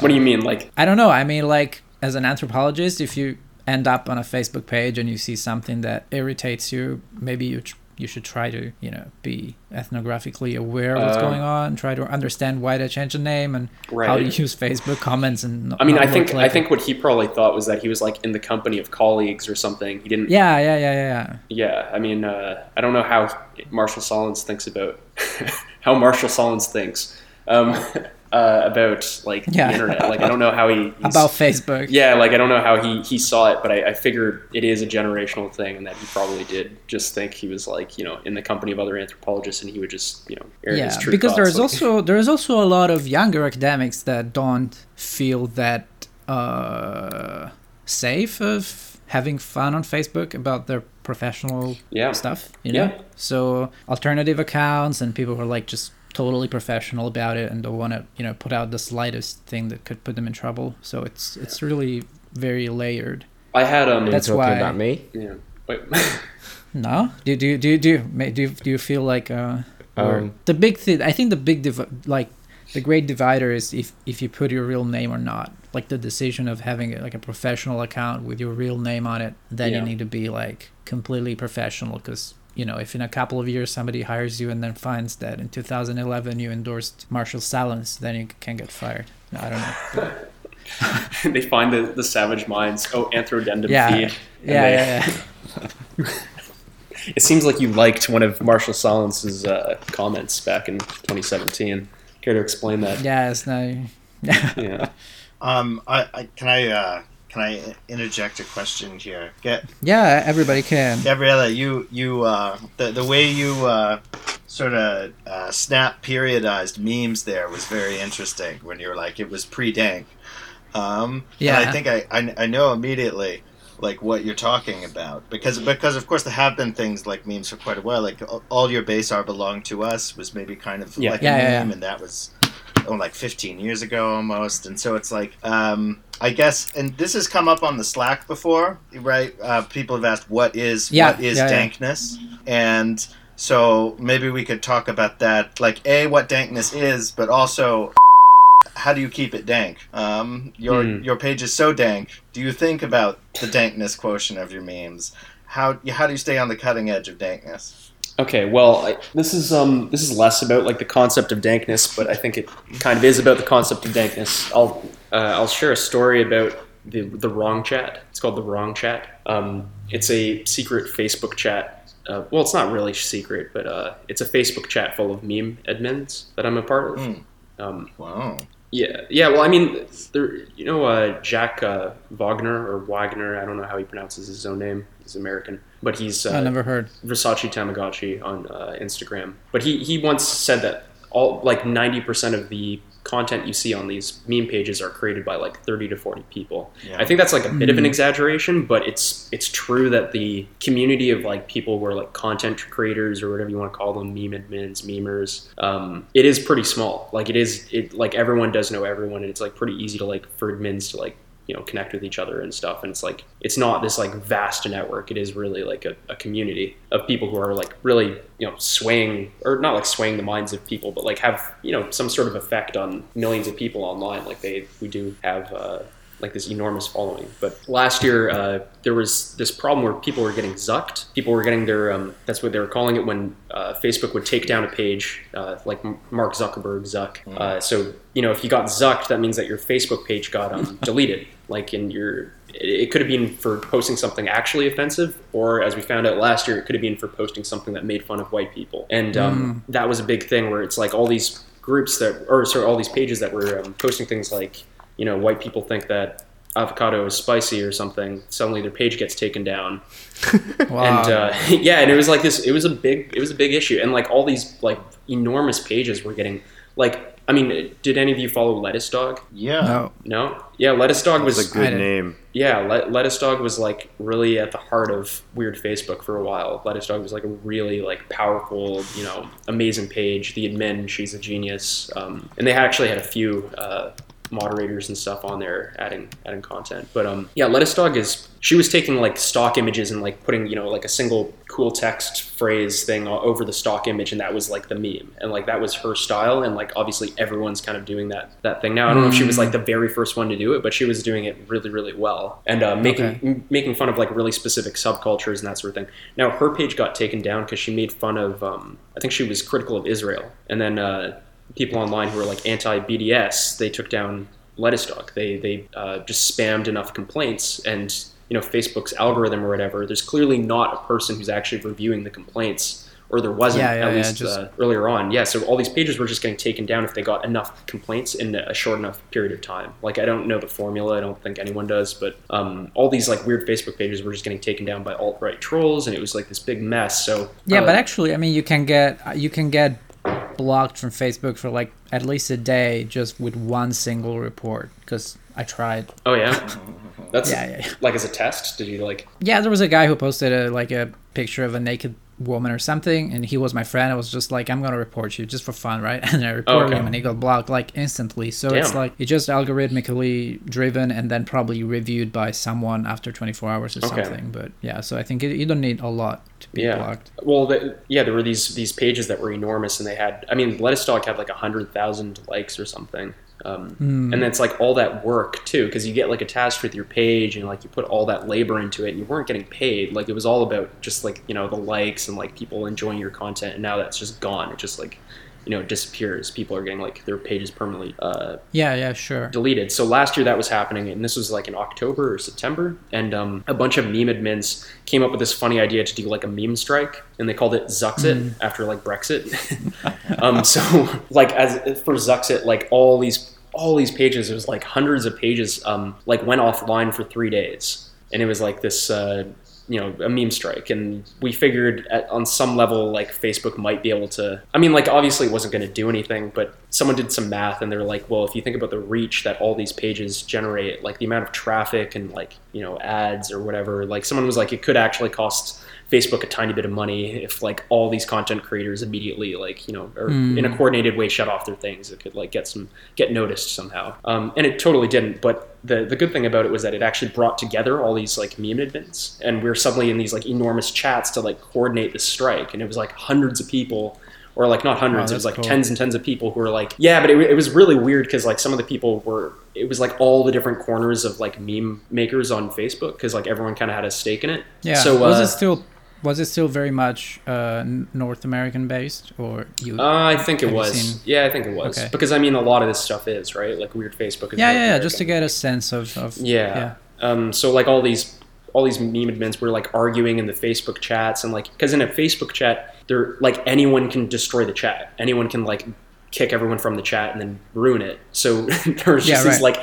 What do you mean? Like, I don't know. I mean, like as an anthropologist, if you end up on a Facebook page and you see something that irritates you, maybe you tr- you should try to you know be ethnographically aware of what's Uh, going on. Try to understand why they changed the name and how to use Facebook comments and. I mean, I think like I think what he probably thought was that he was like in the company of colleagues or something. He didn't. Yeah, yeah, yeah, yeah, yeah. Yeah. I mean, uh, I don't know how Marshall Sahlins thinks about (laughs) how Marshall Sahlins thinks um, (laughs) uh, about like Yeah. the internet. Like, I don't know how he (laughs) About Facebook. Yeah, like I don't know how he, he saw it, but I, I figured it is a generational thing, and that he probably did just think he was like you know in the company of other anthropologists, and he would just you know air his yeah because thoughts, there's like- also there's also a lot of younger academics that don't feel that uh safe of having fun on facebook about their professional Yeah. stuff you know Yeah. so alternative accounts and people who are like just totally professional about it and don't want to you know put out the slightest thing that could put them in trouble. So it's it's really very layered. I had um That's talking why- about me? yeah. Wait. (laughs) No? Do do do do may- do do you feel like uh Um, the big thing i think the big div- like the great divider is if if you put your real name or not. Like the decision of having like a professional account with your real name on it then Yeah. you need to be like completely professional because you know if in a couple of years somebody hires you and then finds that in 2011 you endorsed marshall sahlins then you can get fired no, i don't know (laughs) they find the, the savage minds oh anthrodendum yeah feed. yeah, they- yeah yeah (laughs) It seems like you liked one of Marshall Sahlins's uh, comments back in 2017. Care to explain that? yeah it's no (laughs) Yeah. Um, I, I can I uh, can I interject a question here? Get yeah everybody can Gabriella, you you uh, the the way you uh, sort of uh, snap periodized memes there was very interesting. When you were like, it was pre dank. Um, Yeah. And I think I, I I know immediately like what you're talking about because because of course there have been things like memes for quite a while. Like all your base are belong to us was maybe kind of Yeah. like Yeah, a yeah, meme, yeah. and that was oh like 15 years ago almost and so it's like um i guess and this has come up on the slack before right? Uh, people have asked what is Yeah, what is yeah, yeah. dankness? And so maybe we could talk about that. Like a what dankness is but also how do you keep it dank? Um your Hmm. your page is so dank. Do you think about the dankness quotient of your memes? How how do you stay on the cutting edge of dankness? Okay, well, I, this is um this is less about like the concept of dankness, but I think it kind of is about the concept of dankness. I'll uh, I'll share a story about the the wrong chat. It's called the wrong chat. Um, it's a secret Facebook chat. Uh, well, it's not really secret, but uh, it's a Facebook chat full of meme admins that I'm a part of. Mm. Um, wow yeah, yeah. Well, I mean, there. You know, uh, Jack uh, Wagner or Wagner. I don't know how he pronounces his own name. He's American, but he's uh, i never heard Versace Tamagotchi on uh, Instagram. But he, he once said that all like 90% of the content you see on these meme pages are created by like 30 to 40 people. Yeah. I think that's like a bit of an Mhm. exaggeration, but it's it's true that the community of like people who are like content creators or whatever you want to call them, meme admins, memers, um, it is pretty small. Like it is it like everyone does know everyone and it's like pretty easy to like for admins to like you know connect with each other and stuff. And it's like it's not this like vast network. It is really like a, a community of people who are like really you know swaying or not like swaying the minds of people but like have you know some sort of effect on millions of people online. Like they we do have uh, like this enormous following. But last year uh, there was this problem where people were getting zucked. People were getting their um, that's what they were calling it when uh, facebook would take down a page uh, like mark zuckerberg zuck. Uh, so you know if you got zucked that means that your facebook page got um, (laughs) deleted. Like in your it could have been for posting something actually offensive or as we found out last year it could have been for posting something that made fun of white people. And um, that was a big thing where it's like all these groups that or sorry all these pages that were um, posting things like you know white people think that avocado is spicy or something suddenly their page gets taken down (laughs) Wow. and uh, (laughs) yeah, and it was like this. It was a big. It was a big issue, and like all these like enormous pages were getting like. I mean, did any of you follow Lettuce Dog? Yeah. no. No. Yeah, Lettuce Dog was That's a I good name. yeah, Let- Lettuce Dog was like really at the heart of weird Facebook for a while. Lettuce Dog was like a really like powerful, you know, amazing page. The admin, she's a genius, um, and they actually had a few uh, moderators and stuff on there adding adding content. But um, yeah, Lettuce Dog is she was taking like stock images and like putting you know like a single cool text phrase thing over the stock image, and that was like the meme, and like that was her style, and like obviously everyone's kind of doing that that thing now. I don't know if she was like the very first one to do it, but she was doing it really really well, and uh, making Okay. m- making fun of like really specific subcultures and that sort of thing. Now her page got taken down because she made fun of um, I think she was critical of Israel, and then uh, people online who were like anti BDS they took down Lettuce Dog. They they uh, just spammed enough complaints and you know Facebook's algorithm or whatever. There's clearly not a person who's actually reviewing the complaints. Or there wasn't Yeah, yeah, at yeah, least just- uh, earlier on. Yeah, so all these pages were just getting taken down if they got enough complaints in a short enough period of time. Like I don't know the formula. I don't think anyone does, but um, all these like weird Facebook pages were just getting taken down by alt right trolls, and it was like this big mess. So Yeah, uh, but actually, I mean, you can get you can get blocked from Facebook for like at least a day just with one single report. Because I tried. oh yeah, (laughs) that's Yeah, yeah, yeah. like as a test. Did you like? Yeah, there was a guy who posted a like a picture of a naked woman or something, and he was my friend. I was just like, I'm gonna report you just for fun, right? (laughs) And I reported Okay. him, and he got blocked like instantly. So it's like it's just algorithmically driven, and then probably reviewed by someone after 24 hours or Okay. something. But yeah, so I think it, you don't need a lot to be Yeah. blocked. Well, the, yeah, there were these these pages that were enormous, and they had. I mean, Lettuce Dog had like a hundred thousand likes or something. Um, Hmm. And that's like all that work too, because you get like attached with your page, and like you put all that labor into it, and you weren't getting paid. Like it was all about just like you know the likes and like people enjoying your content, and now that's just gone. It just like you know disappears. People are getting like their pages permanently uh, Yeah, yeah, sure. deleted. So last year that was happening, and this was like in October or September, and um, a bunch of meme admins came up with this funny idea to do like a meme strike, and they called it Zuxit after like Brexit. (laughs) um, so like as for Zuxit, like all these all these pages, it was like hundreds of pages, um, like went offline for three days, and it was like this. Uh, you know, a meme strike, and we figured at, on some level, like Facebook might be able to. I mean, like obviously it wasn't going to do anything, but someone did some math, and they're like, well, if you think about the reach that all these pages generate, like the amount of traffic and like you know ads or whatever, like someone was like, it could actually cost Facebook a tiny bit of money if like all these content creators immediately like you know or in a coordinated way shut off their things. It could like get some get noticed somehow, um, and it totally didn't. But the the good thing about it was that it actually brought together all these like meme admins, and we are suddenly in these like enormous chats to like coordinate the strike, and it was like hundreds of people. Or like not hundreds, Wow, it was like cool. tens and tens of people who were like, yeah, but it, it was really weird because like some of the people were, it was like all the different corners of like meme makers on Facebook because like everyone kind of had a stake in it. Yeah. So was uh, it still was it still very much uh, North American based, or you? Uh, I think it was. Yeah, I think it was. Okay. Because I mean, a lot of this stuff is right. Like weird Facebook. Is yeah, North yeah, yeah. Just to get a sense of, of Yeah. Um. So like all these, all these meme admins were like arguing in the Facebook chats and like because in a Facebook chat, they're like anyone can destroy the chat. Anyone can like kick everyone from the chat and then ruin it. So (laughs) there's Yeah, just these like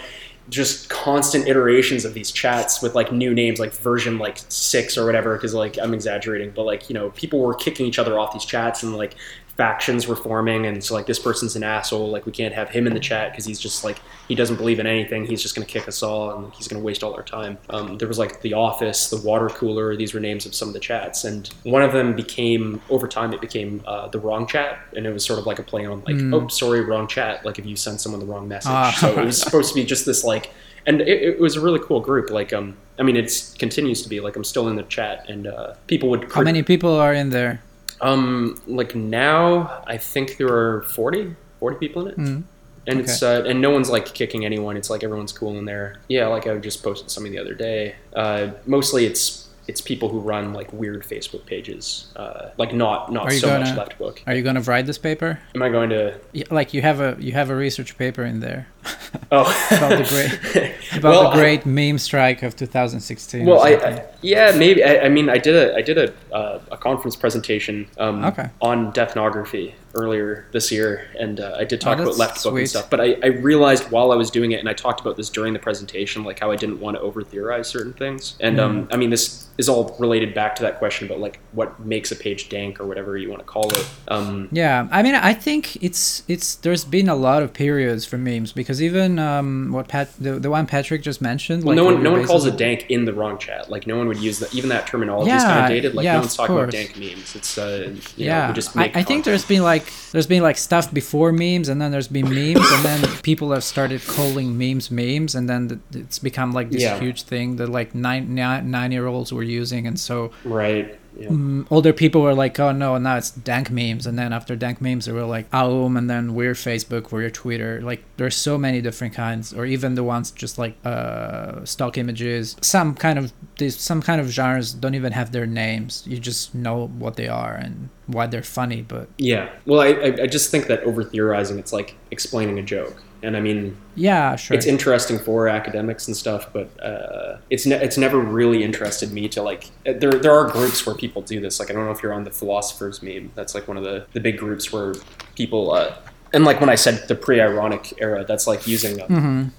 just constant iterations of these chats with like new names, like version like six or whatever. Because like I'm exaggerating, but like you know, people were kicking each other off these chats and like factions were forming and so like this person's an asshole like we can't have him in the chat because he's just like he doesn't believe in anything he's just going to kick us all and he's going to waste all our time um, there was like the office the water cooler these were names of some of the chats and one of them became over time it became uh, the wrong chat and it was sort of like a play on like oh sorry wrong chat like if you send someone the wrong message Ah. so it was supposed to be just this like and it, it was a really cool group like um i mean it's continues to be like i'm still in the chat and uh, people would How many people are in there? Um, like now, I think there are 40, 40 people in it, Mm. and it's uh, and no one's like kicking anyone. It's like everyone's cool in there. Yeah, like I just posted something the other day. Uh, mostly it's it's people who run like weird Facebook pages, uh, like not not so much gonna- left book. Are you gonna write this paper? Am I going to? Yeah, like you have a you have a research paper in there (laughs) Oh, (laughs) about the great (laughs) about Well, the great meme strike of 2016. Well, I. I yeah maybe I, I mean I did a I did a uh, a conference presentation um, Okay. on deathnography earlier this year, and uh, I did talk Oh, about left book and stuff. But I, I realized while I was doing it, and I talked about this during the presentation, like how I didn't want to over theorize certain things. And Mm. um, I mean, this is all related back to that question about like what makes a page dank or whatever you want to call it. Um, Yeah, I mean, I think it's it's there's been a lot of periods for memes because even um what Pat the, the one Patrick just mentioned. well, like no one no one calls it dank in the wrong chat. Like no one would use that. Even that terminology is kind of dated. Like yeah, no one's talking about dank memes. It's uh, you know, Yeah, we just I, I think there's been like there's been like stuff before memes, and then there's been memes, and then (coughs) people have started calling memes memes, and then th- it's become like this Yeah. huge thing that like nine nine nine year olds were using, and so right. Yeah. mm, older people were like, oh no, now it's dank memes, and then after dank memes, they were like Aum, and then weird Facebook, weird Twitter. Like there's so many different kinds, or even the ones just like uh, stock images. Some kind of these some kind of genres don't even have their names. You just know what they are and why they're funny, but Yeah. Well, I, I I just think that over theorizing, it's like explaining a joke. And I mean, yeah, sure. it's interesting for academics and stuff, but uh, it's ne- it's never really interested me to like. uh, There there are groups where people do this. Like I don't know if you're on the philosophers meme. That's like one of the the big groups where people. Uh, and like when I said the pre-ironic era, that's like using. Um,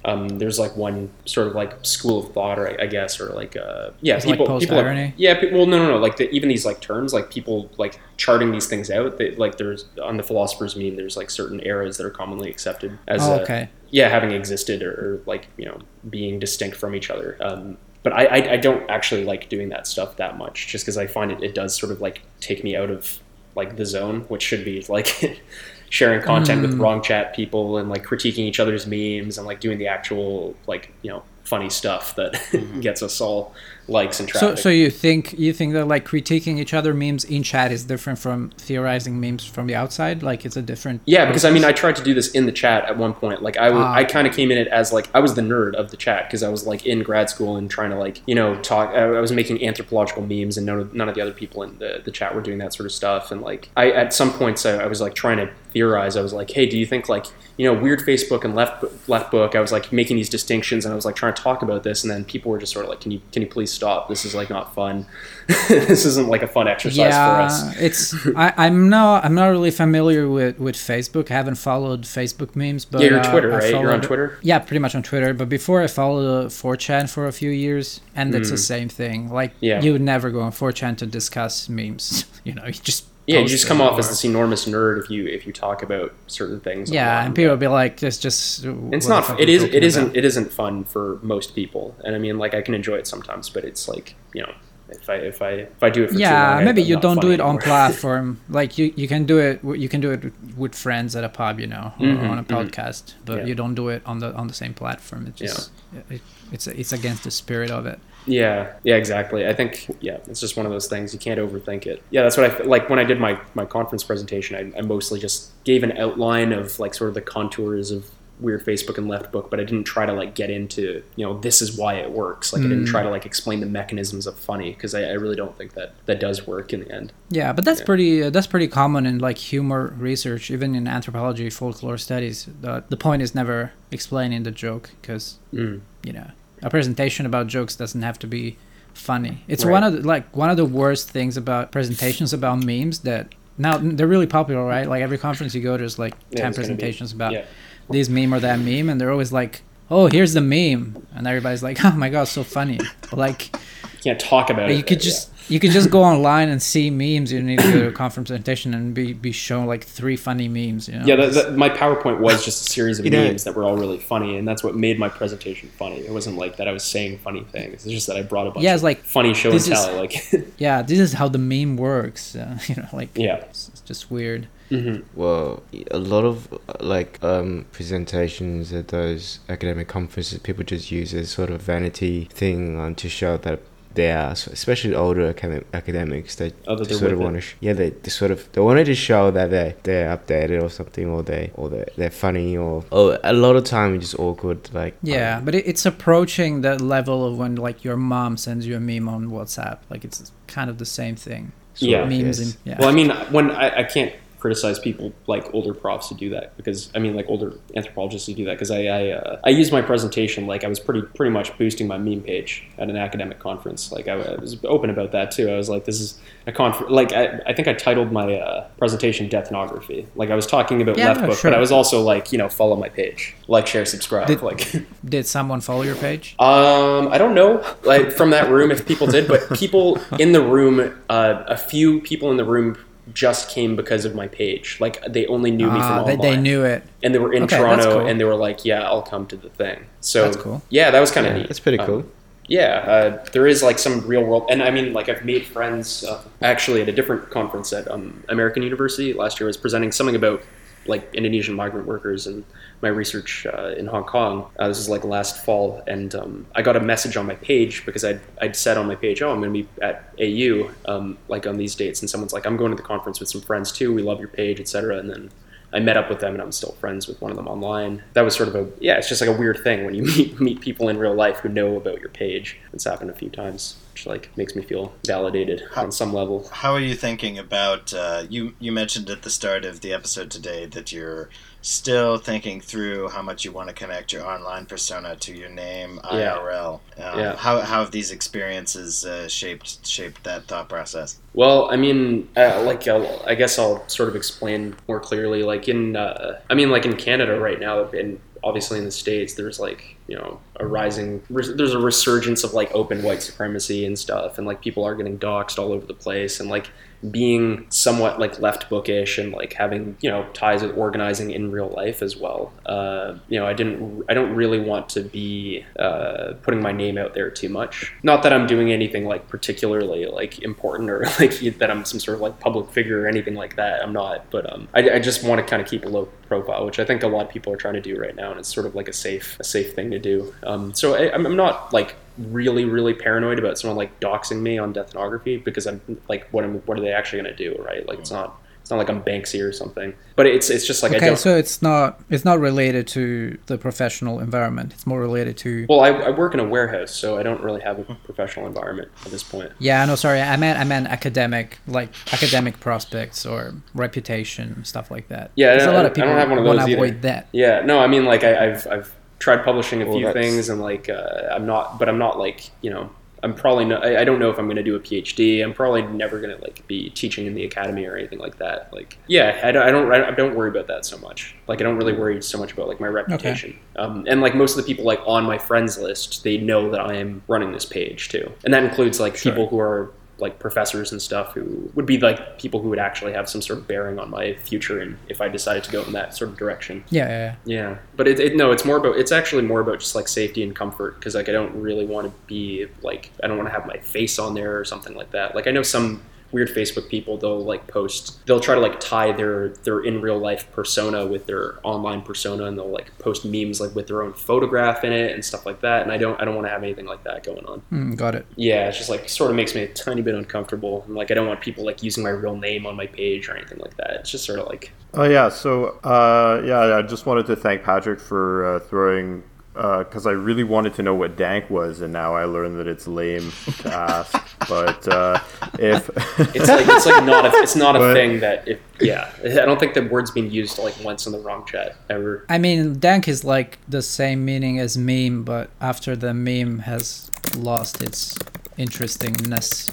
Mhm. um, there's like one sort of like school of thought, or I, I guess, or like uh, yeah, It's like people people are- yeah, pe- well, no, no, no. Like the, even these like terms, like people like charting these things out. They, like there's on the philosophers meme, there's like certain eras that are commonly accepted as Oh, okay. yeah, having existed or, or like you know being distinct from each other. Um, but I, I I don't actually like doing that stuff that much, just because I find it it does sort of like take me out of like the zone, which should be like (laughs) sharing content with Mm. wrong chat people and like critiquing each other's memes and like doing the actual like you know funny stuff that (laughs) gets us all likes and So, traffic. so you think you think that like critiquing each other memes in chat is different from theorizing memes from the outside? Like it's a different. Yeah, because I mean, I tried to do this in the chat at one point. Like, I, w- Ah. I kind of came in it as like I was the nerd of the chat because I was like in grad school and trying to like you know talk. I I was making anthropological memes, and none of, none of the other people in the, the chat were doing that sort of stuff. And like, I at some points I, I was like trying to theorize. I was like, hey, do you think like you know weird Facebook and left left book? I was like making these distinctions, and I was like trying to talk about this, and then people were just sort of like, can you can you please stop? This is like not fun. (laughs) this isn't like a fun exercise for us. Yeah, it's I, I'm not I'm not really familiar with with Facebook. I haven't followed Facebook memes, but Yeah, you're uh, Twitter, I right? You're on Twitter? Yeah, pretty much on Twitter. But before I followed 4chan for a few years, and it's the Mm. same thing. Like Yeah. you would never go on 4chan to discuss memes. (laughs) You know, you just Yeah, you just come off or- as this enormous nerd if you if you talk about certain things. yeah, online. and people will be like, "It's just." It's not. fuck It are you is. It talking isn't. about?" It isn't fun for most people. And I mean, like, I can enjoy it sometimes, but it's like you know, if I if I if I do it for too yeah long, maybe I'm you don't do funny it on (laughs) platform like you you can do it you can do it with friends at a pub you know or Mhm, on a mhm. podcast but Yeah. you don't do it on the on the same platform it just it, it's it's against the spirit of it Yeah, yeah, exactly. I think yeah, it's just one of those things you can't overthink it. Yeah, that's what I like when I did my my conference presentation. I, I mostly just gave an outline of like sort of the contours of weird Facebook and left book, but I didn't try to like get into you know this is why it works. Like I didn't Mm. try to like explain the mechanisms of funny because I, I really don't think that that does work in the end. yeah but that's Yeah. pretty uh, that's pretty common in like humor research even in anthropology folklore studies the, the point is never explaining the joke because Mm. you know a presentation about jokes doesn't have to be funny it's Right. one of the, like one of the worst things about presentations about memes that now they're really popular right like every conference you go there's like 10 Yeah, there's gonna be- presentations about yeah. This meme or that meme and they're always like oh, here's the meme, and everybody's like, oh my god, so funny. But like, You can't talk about it. you could yeah. just you could just go (laughs) online and see memes. You don't need to go to a conference presentation and be be shown like three funny memes. You know? Yeah, that, that, my PowerPoint was just a series of You know- memes that were all really funny, and that's what made my presentation funny. It wasn't like that I was saying funny things. It's just that I brought a bunch Yeah, of it's like, funny show and this is- tell. Like, (laughs) yeah, this is how the meme works. Uh, (laughs) you know, like yeah. it's, it's just weird. Hmm Well, a lot of like um, presentations at those academic conferences, people just use as sort of vanity thing um, to show that they are, especially older academic, academics, they Oh, that they're sort of want to, sh- yeah, they, they sort of they wanted to show that they they're updated or something, or they or they they're funny, or oh, a lot of time it's just awkward, like Yeah, um, but it, it's approaching that level of when like your mom sends you a meme on WhatsApp. Like it's kind of the same thing. sort Yeah. memes yes. and yeah. Well, I mean, when I, I can't criticize people like older profs who do that because I mean, like older anthropologists who do that because I I, uh, I used my presentation like I was pretty pretty much boosting my meme page at an academic conference. Like I, I was open about that too. I was like, this is a conference. Like I, I think I titled my uh, presentation deathnography Like I was talking about Yeah, left no, book, sure. but I was also like, you know, follow my page, like, share, subscribe. Did- like. (laughs) Did someone follow your page? Um, I don't know, like from that room, if people did, but people in the room, uh, a few people in the room just came because of my page. Like they only knew me Ah, from they, online, they knew it. and they were in Okay, Toronto, cool. and they were like, "Yeah, I'll come to the thing." So That's cool. Yeah, that was kind of yeah, neat. it's pretty Um, cool. yeah, uh, there is like some real world, and I mean, like I've made friends uh, actually at a different conference at um, American University last year. I was presenting something about like Indonesian migrant workers and my research uh, in Hong Kong. Uh, this is like last fall, and um, I got a message on my page because I'd, I'd said on my page, "Oh, I'm going to be at AU um, like on these dates," and someone's like, "I'm going to the conference with some friends too. We love your page, etc." And then I met up with them, and I'm still friends with one of them online. That was sort of a yeah, it's just like a weird thing when you (laughs) meet meet people in real life who know about your page. It's happened a few times, which like makes me feel validated on some level. How are you thinking about uh, you? You mentioned at the start of the episode today that you're still thinking through how much you want to connect your online persona to your name Yeah. IRL. Um, Yeah. How, how have these experiences uh, shaped shaped that thought process? Well, I mean, uh, like uh, I guess I'll sort of explain more clearly. Like in, uh, I mean, like in Canada right now, and obviously in the states, there's like you know a rising, there's a resurgence of like open white supremacy and stuff, and like people are getting doxxed all over the place, and like being somewhat like left bookish and like having you know ties with organizing in real life as well. Uh, you know, I didn't, I don't really want to be uh, putting my name out there too much. Not that I'm doing anything like particularly like important or (laughs) like that I'm some sort of like public figure or anything like that. I'm not, but um, I, I just want to kind of keep a low profile, which I think a lot of people are trying to do right now, and it's sort of like a safe, a safe thing to do. Um, so I, I'm I'm not like really really paranoid about someone like doxing me on deathnography because I'm like what am what are they actually going to do right like it's not it's not like I'm Banksy or something but it's it's just like I okay, don't so it's not it's not related to the professional environment. It's more related to. well I, I work in a warehouse so I don't really have a professional environment at this point Yeah, no, sorry. I meant I meant academic, like academic prospects or reputation stuff like that. Yeah, I 'Cause a don't- lot I of don't people have one of want those to either. avoid that. yeah no I mean like I, I've I've tried publishing a Well, few that's- things and like uh, I'm not but I'm not like you know I'm probably not, I, I don't know if I'm going to do a PhD. I'm probably never going to like be teaching in the academy or anything like that. Like, yeah, I don't, I don't, I don't worry about that so much. Like, I don't really worry so much about like my reputation. Um, and like most of the people like on my friends list, they know that I am running this page too, and that includes like Sure. people who are like professors and stuff who would be like people who would actually have some sort of bearing on my future and if I decided to go in that sort of direction. Yeah, yeah, yeah. Yeah, but it, it no, it's more about it's actually more about just like safety and comfort because like I don't really want to be like I don't want to have my face on there or something like that. Like I know some weird Facebook people they'll like post they'll try to like tie their their in real life persona with their online persona and they'll like post memes like with their own photograph in it and stuff like that. And I don't I don't want to have anything like that going on. Mm, got it. Yeah, it's just like sort of makes me a tiny bit uncomfortable. And, like I don't want people like using my real name on my page or anything like that. It's just sort of like Oh yeah, so uh, yeah, I just wanted to thank Patrick for uh, throwing because I really wanted to know what dank was, and now I learned that it's lame to ask. But uh, if (laughs) it's like it's like not a it's not a But- thing that if yeah I don't think the word's been used like once in the wrong chat ever. I mean, dank is like the same meaning as meme, but after the meme has lost its interestingness.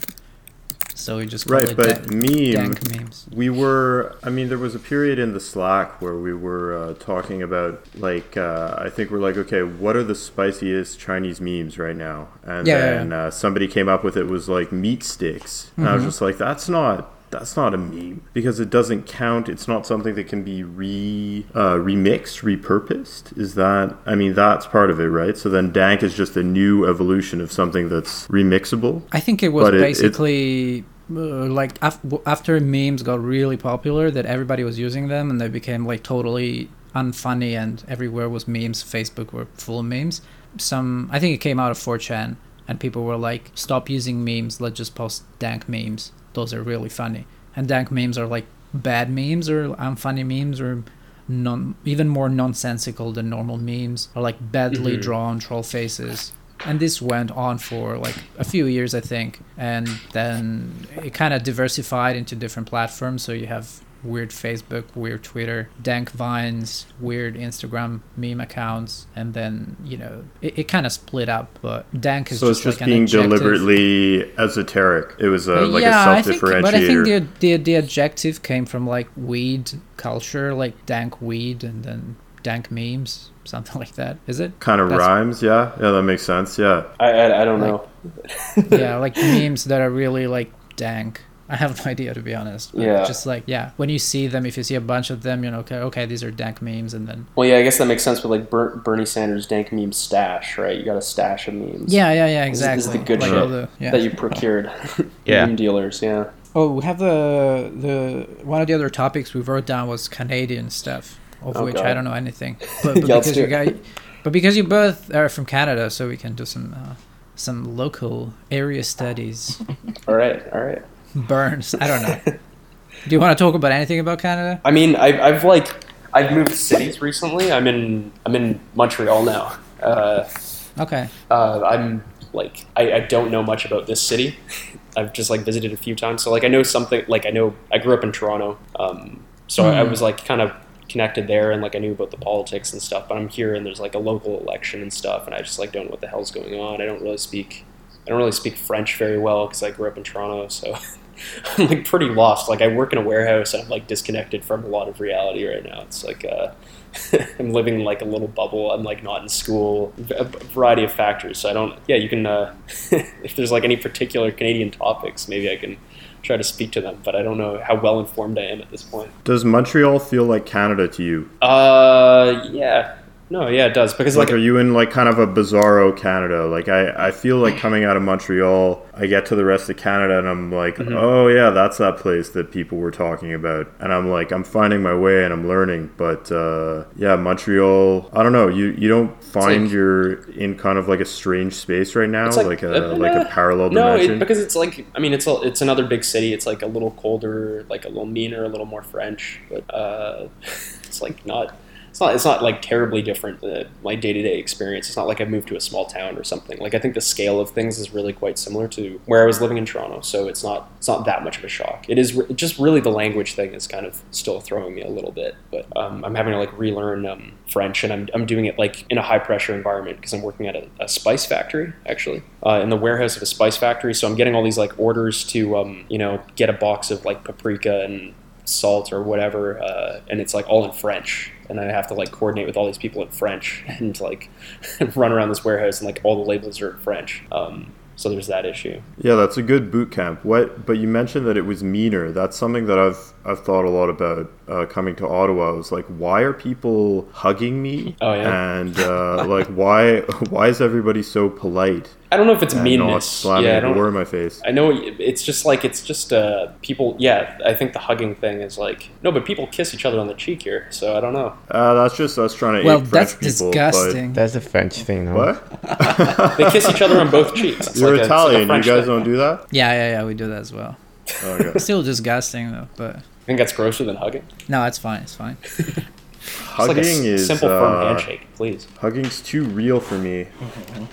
So we just Right, but meme. dank memes. We were, I mean, there was a period in the Slack where we were uh, talking about, like, uh, I think we're like, okay, what are the spiciest Chinese memes right now? And Yeah, yeah, then yeah. Uh, somebody came up with it was like meat sticks. And I was Mhm. just like, that's not. That's not a meme because it doesn't count. It's not something that can be re uh, remixed, repurposed. Is that? I mean, that's part of it, right? So then dank is just a new evolution of something that's remixable. I think it was But it- it- basically uh, like af- after memes got really popular that everybody was using them and they became like totally unfunny and everywhere was memes. Facebook were full of memes. Some I think it came out of 4chan and people were like, "Stop using memes. Let's just post dank memes. Those are really funny." And dank memes are like bad memes or unfunny memes or non even more nonsensical than normal memes or like badly Mhm. drawn troll faces and this went on for like a few years i think. And then it kind of diversified into different platforms. So you have weird facebook weird twitter dank vines weird instagram meme accounts. And then you know it, it kind of split up. But dank is So it's just, just like being deliberately esoteric. It was a, like yeah, a I think, but I think the, the the adjective came from like weed culture, like dank weed, and then dank memes, something like that. Is it? kind of That's- rhymes, yeah, yeah, that makes sense, yeah. I, I, I don't know. yeah, like (laughs) memes that are really like dank. I have no idea to be honest. but Yeah. Just like yeah, when you see them, if you see a bunch of them, you know, okay, okay, these are dank memes, and then Well, yeah, I guess that makes sense with like Ber- Bernie Sanders' dank meme stash, right? You got a stash of memes. yeah, yeah, yeah, exactly. This is the good Like shit the- yeah. that you procured. (laughs) Yeah. Meme dealers, yeah. Oh, we have the the one of the other topics we wrote down was Canadian stuff, of Oh, which God. I don't know anything. (laughs) But, but Yeah, because you guys, but because you both are from Canada, so we can do some uh, some local area studies. (laughs) All right, all right. Burns. I don't know. (laughs) Do you want to talk about anything about Canada? I mean, I, I've like I've moved cities recently. I'm in I'm in Montreal now. Uh, Okay. uh, I'm like I, I don't know much about this city. I've just like visited a few times, so like I know something. Like I know I grew up in Toronto, um, so I, I Hmm. was like kind of connected there, and like I knew about the politics and stuff. But I'm here, and there's like a local election and stuff, and I just like don't know what the hell's going on. I don't really speak. I don't really speak French very well because I grew up in Toronto, so (laughs) I'm like pretty lost. Like I work in a warehouse, and I'm like disconnected from a lot of reality right now. It's like uh, (laughs) I'm living in like a little bubble. I'm like not in school. A variety of factors. So I don't. Yeah, you can. Uh, (laughs) if there's like any particular Canadian topics, maybe I can try to speak to them. But I don't know how well informed I am at this point. Does Montreal feel like Canada to you? Uh, yeah. No, yeah, it does because Like, like are you in like kind of a bizarro Canada? Like, I, I feel like coming out of Montreal, I get to the rest of Canada and I'm like, Mhm. oh yeah, that's that place that people were talking about. And I'm like, I'm finding my way and I'm learning. But uh, yeah, Montreal, I don't know. You you don't find like- you're in kind of like a strange space right now, like, like- a uh, like a parallel No, dimension. it, because it's like I mean it's a, it's another big city. It's like a little colder, like a little meaner, a little more French, but uh, (laughs) it's like not. It's not. It's not like terribly different. Uh, my day to day experience. It's not like I moved to a small town or something. Like I think the scale of things is really quite similar to where I was living in Toronto. So it's not. It's not that much of a shock. It is re- just really the language thing is kind of still throwing me a little bit. But um, I'm having to like relearn um, French, and I'm I'm doing it like in a high pressure environment because I'm working at a, a spice factory actually uh, in the warehouse of a spice factory. So I'm getting all these like orders to um, you know get a box of like paprika and salt or whatever, uh, and it's like all in French, and I have to like coordinate with all these people in French (laughs) and like (laughs) run around this warehouse, and like all the labels are in French. Um, so there's that issue. Yeah, that's a good boot camp. What? But you mentioned that it was meaner. That's something that I've I've thought a lot about uh, coming to Ottawa. I was like, why are people hugging me? Oh, yeah. And uh, (laughs) like, why why is everybody so polite? I don't know if it's and meanness. Not slamming yeah, I a don't. door in my face. I know it's just like it's just uh, people. Yeah, I think the hugging thing is like no, but people kiss each other on the cheek here, so I don't know. Uh, that's just us trying to. Well, ape French that's people, disgusting. That's a French thing, no? But what? (laughs) They kiss each other on both cheeks. It's You're like a- like a Italian. you guys thing. don't do that. Yeah, yeah, yeah. We do that as well. Okay. (laughs) Still disgusting though, but I think that's grosser than hugging. no, it's fine. It's fine. (laughs) It's like a Hugging is simple, firm uh, handshake, please. Hugging's too real for me. (laughs)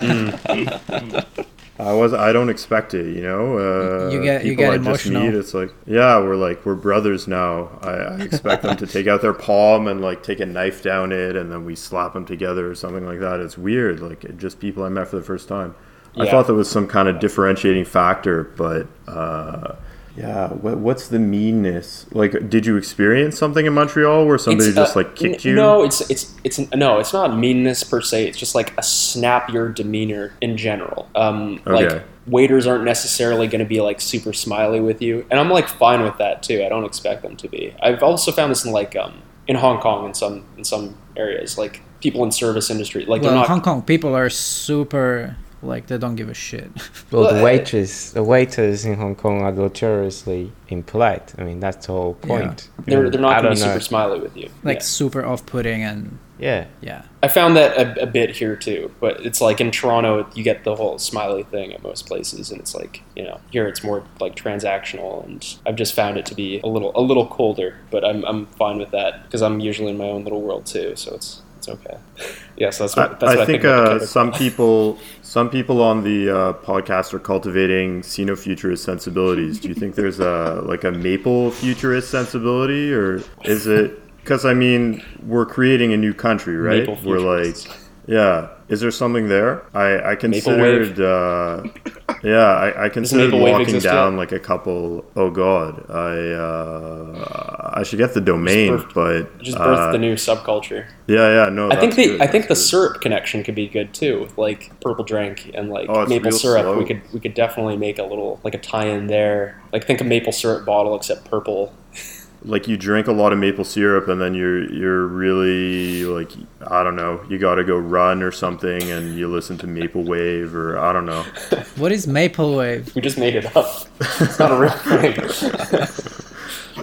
I was. I don't expect it. You know. Uh, You get- you people get I just emotional. meet, it's like, yeah, we're like we're brothers now. I, I expect them to take out their palm and like take a knife down it, and then we slap them together or something like that. It's weird. Like just people I met for the first time. I thought there was some kind of differentiating factor, but uh, Yeah, what, what's the meanness? Like, did you experience something in Montreal where somebody It's, just uh, like kicked n- you? No, it's it's it's no, it's not meanness per se. It's just like a snappier demeanor in general. Um, Okay. Like waiters aren't necessarily going to be like super smiley with you, and I'm like fine with that too. I don't expect them to be. I've also found this in like um in Hong Kong in some in some areas, like people in service industry, like well, they're not. Hong Kong people are super like they don't give a shit. Well, (laughs) Well, the uh, waitress, the waiters in Hong Kong are notoriously impolite. I mean, that's the whole point. they're they're not going to don't be know. super smiley with you. like Yeah. super off-putting and Yeah. yeah. I found that a, a bit here too, but it's like in Toronto, you get the whole smiley thing at most places, and it's like you know here it's more like transactional, and I've just found it to be a little a little colder, but I'm I'm fine with that because I'm usually in my own little world too, so it's it's okay. yeah, so that's I, what that's what I I think uh, some people, some people on the uh, podcast are cultivating Sino-futurist sensibilities. Do you think there's a like a maple futurist sensibility, or is it? Because I mean, we're creating a new country, right? We're like. Yeah. Is there something there? I I considered, uh, yeah, I, I considered walking down yet? like a couple. Oh God, I uh, I should get the domain, birthed- but just birthed uh, the new subculture. Yeah, yeah, no. I think the good, I think the good. syrup connection could be good too, with like purple drink and like Oh, maple syrup. slow. We could we could definitely make a little like a tie-in there. Like think a maple syrup bottle except purple. Like you drink a lot of maple syrup and then you're you're really like I don't know you got to go run or something and you listen to Maple Wave or I don't know What is maple wave? We just made it up. It's not a real thing.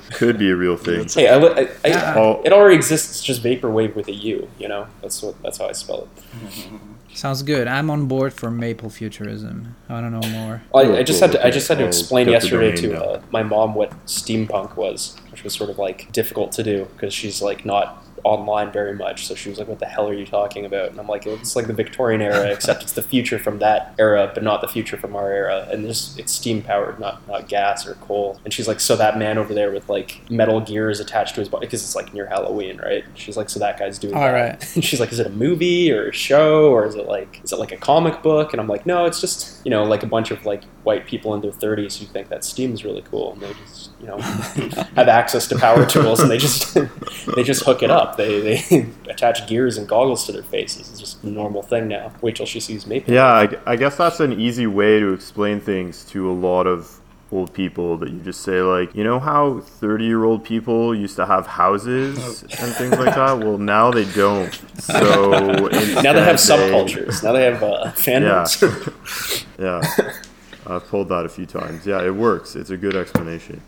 (laughs) could be a real thing. hey, I, I, I, Yeah. Oh. it already exists. It's just vaporwave with a U. You know, that's what that's how I spell it. Sounds good. I'm on board for maple futurism. I don't know more. I, I just had to I just had to explain yesterday to uh, my mom what steampunk was, which was sort of like difficult to do because she's like not online very much. So she was like, "What the hell are you talking about?" And I'm like, "It's like the Victorian era, (laughs) except it's the future from that era, but not the future from our era. And this it's steam powered, not not gas or coal." And she's like, "So that man over there with like metal gears attached to his body because it's like near Halloween, right?" She's like, "So that guy's doing All that." right. (laughs) And she's like, "Is it a movie or a show or is it like is it like a comic book?" And I'm like, "No, it's just you know like a bunch of like white people in their 30s who think that steam is really cool and they just you know (laughs) have access to power tools and they just (laughs) they just hook it up. They they (laughs) attach gears and goggles to their faces. It's just a normal thing now. Wait till she sees me. Yeah, I, I guess that's an easy way to explain things to a lot of old people that you just say like you know how 30 year old people used to have houses and things like that well now they don't so Now they have subcultures. Now they have uh, fandoms. yeah i've pulled that a few times yeah it works it's a good explanation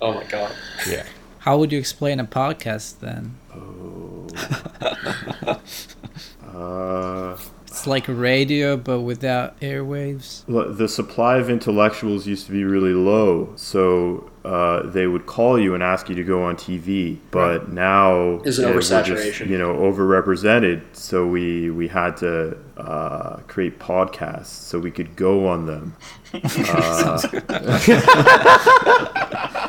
oh my god. Yeah. How would you explain a podcast then? (laughs) uh It's like radio but without airwaves. The supply of intellectuals used to be really low, so uh, they would call you and ask you to go on TV. But now There's an uh, we're just, you know, overrepresented. So we we had to uh, create podcasts so we could go on them. (laughs) Uh,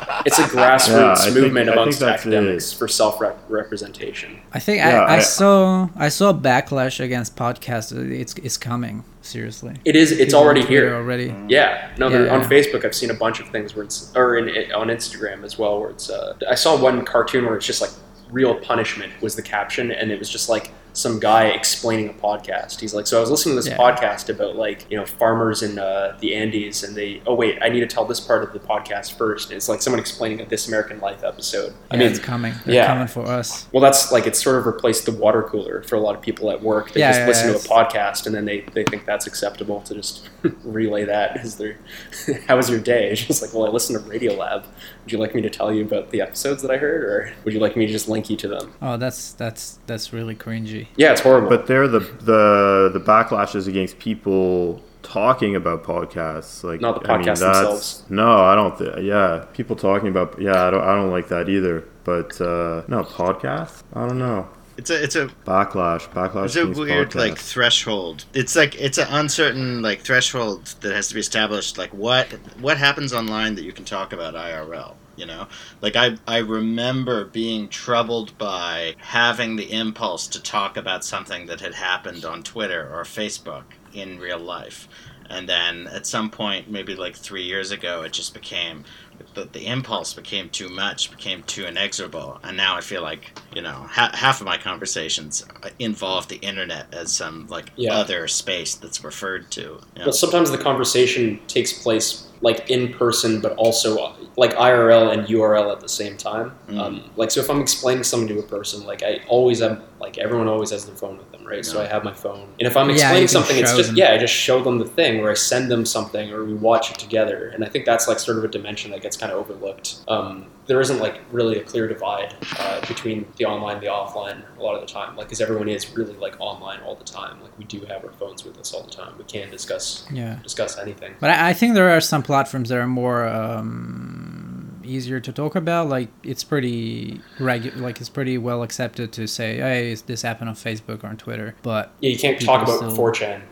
(laughs) It's a grassroots I think- movement think amongst academics it. for self representation. I think Yeah, I, I, I- saw I saw a backlash against podcasts. It's it's coming seriously. It is. It's People already here. already. Yeah, no, Yeah, on yeah. Facebook I've seen a bunch of things where it's, or in, on Instagram as well, where it's. Uh, I saw one cartoon where it's just like real punishment was the caption, and it was just like some guy explaining a podcast. He's like, so I was listening to this Yeah. podcast about like you know farmers in uh, the Andes, and they. Oh wait, I need to tell this part of the podcast first. And it's like someone explaining a This American Life episode. I mean, it's coming. They're yeah. coming for us. well, that's like it's sort of replaced the water cooler for a lot of people at work. They Yeah, just yeah, listen yeah, to a podcast and then they, they think that's acceptable to just (laughs) relay that as their (laughs) how was your day? (laughs) It's just like, well, I listened to Radiolab. Would you like me to tell you about the episodes that I heard, or would you like me to just link you to them? Oh, that's that's that's really cringy. Yeah, it's horrible. but there, the the the backlash is against people talking about podcasts. Like Not the I mean, podcasts that's- themselves. No, I don't. Th- yeah, people talking about. Yeah, I don't. I don't like that either. But uh, no podcasts. I don't know. It's a it's a Backlash. Backlash. it's a weird like threshold. It's like it's an uncertain like threshold that has to be established. Like what what happens online that you can talk about IRL. You know, like I I remember being troubled by having the impulse to talk about something that had happened on Twitter or Facebook in real life. And then at some point, maybe like three years ago, it just became, the, the impulse became too much, became too inexorable, and now I feel like you know ha- half of my conversations uh, involve the internet as some like Yeah. other space that's referred to. you know. But sometimes the conversation takes place like in person, but also uh, like IRL and URL at the same time. Mm. Um, like so, if I'm explaining something to a person, like I always have like everyone always has their phone with them, right? So I have my phone, and if I'm explaining you can something, it's just them. yeah, I just show them the thing, or I send them something, or we watch it together. And I think that's like sort of a dimension that gets kind of overlooked. Um, there isn't like really a clear divide uh, between the online and the offline a lot of the time, like because everyone is really like online all the time. Like we do have our phones with us all the time. We can discuss Yeah. discuss anything. But I, I think there are some platforms that are more um, easier to talk about. Like it's pretty regu- like it's pretty well accepted to say, "Hey, this happened on Facebook or on Twitter?" But Yeah, you can't talk about still- 4chan.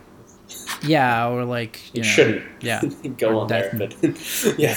yeah, or like you, You know, shouldn't. Yeah, (laughs) go Or on there, but (laughs) yeah,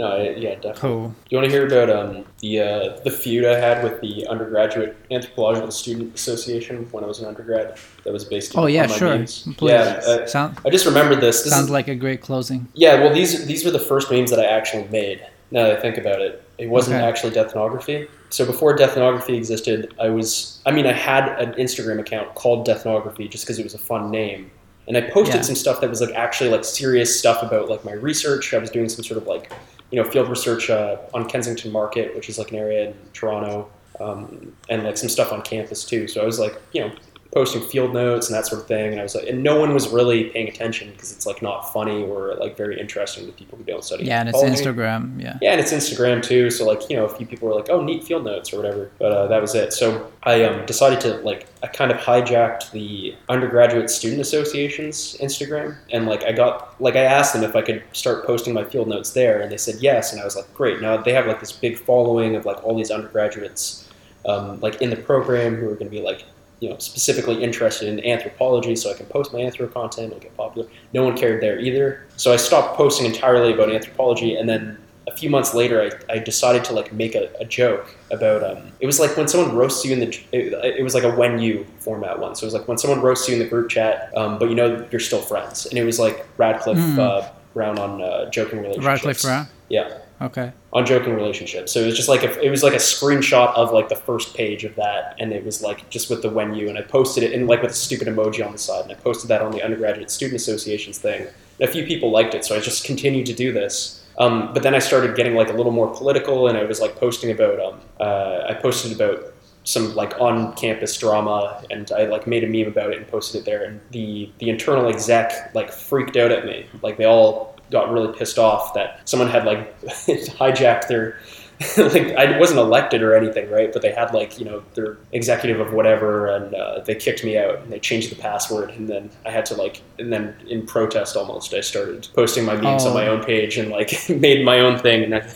no, yeah, definitely. cool. You want to hear about um, the uh, the feud I had with the undergraduate anthropological student association when I was an undergrad? That was based. Oh yeah, sure. memes. Please. Yeah, uh, Sound, I just remembered this. This sounds is, like a great closing. yeah. Well, these these were the first memes that I actually made. Now that I think about it, it wasn't Okay. actually Deathnography. So before Deathnography existed, I was. I mean, I had an Instagram account called Deathnography just because it was a fun name, and I posted Yeah. some stuff that was like actually like serious stuff about like my research. I was doing some sort of like you know field research uh, on Kensington Market, which is like an area in Toronto, um, and like some stuff on campus too. So I was like you know posting field notes and that sort of thing, and I was like, and no one was really paying attention because it's like not funny or like very interesting to people who don't study. Yeah, and it's. Instagram. Yeah. Yeah, and it's Instagram too. So like you know, a few people were like, "Oh, neat field notes" or whatever. But uh, that was it. So I um, decided to like I kind of hijacked the undergraduate student association's Instagram, and like I got like I asked them if I could start posting my field notes there, and they said yes. And I was like, great. Now they have like this big following of like all these undergraduates, um, like in the program who are going to be like. You know, specifically interested in anthropology, so I can post my anthro content. It'll get popular. No one cared there either, so I stopped posting entirely about anthropology. And then a few months later, I, I decided to like make a, a joke about um, it was like when someone roasts you in the it, it was like a when you format one. So it was like when someone roasts you in the group chat, um, but you know you're still friends, and it was like Radcliffe Hmm. uh, Brown on uh, joking relationships. Radcliffe Brown. Yeah, Okay. on joking relationships. So it was just like a, it was like a screenshot of like the first page of that, and it was like just with the when you, and I posted it in like with a stupid emoji on the side, and I posted that on the undergraduate student associations thing. And a few people liked it, so I just continued to do this. Um, but then I started getting like a little more political, and I was like posting about um, uh, I posted about some like on campus drama and I like made a meme about it and posted it there and the the internal exec like freaked out at me like they all got really pissed off that someone had like (laughs) hijacked their (laughs) like I wasn't elected or anything right but they had like you know their executive of whatever and uh, they kicked me out and they changed the password and then I had to like and then in protest almost I started posting my memes on Oh. my own page and like (laughs) made my own thing and I,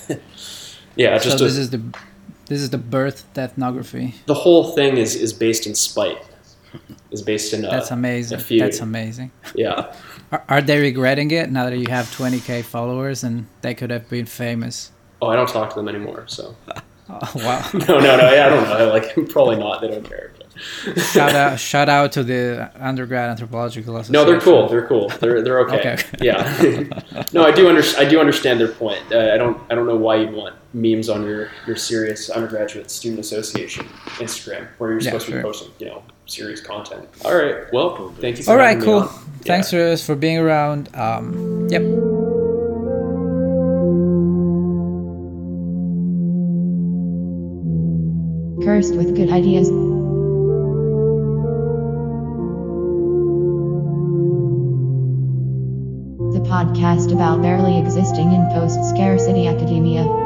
yeah So just this a- is the this is the birth Deathnography. the whole thing is is based in spite. Is based in uh, That's amazing. a feud. That's amazing. yeah. Are, are they regretting it now that you have 20k followers and they could have been famous? Oh, I don't talk to them anymore. So (laughs) Oh, wow. (laughs) no, no, no. I don't know. Like (laughs) probably not. They don't care. But. shout out shout out to the undergrad anthropological association. No, they're cool. They're cool. They're they're okay. Okay. Yeah. no, I do under, I do understand their point. Uh, I don't I don't know why you'd want memes on your your serious undergraduate student association Instagram where you're Yeah, supposed to sure. be posting you know serious content. All right. Well, thank you. For All right, cool. on. Thanks for for being around. Um, yep. Cursed with good ideas. Podcast about barely existing in post scarcity academia.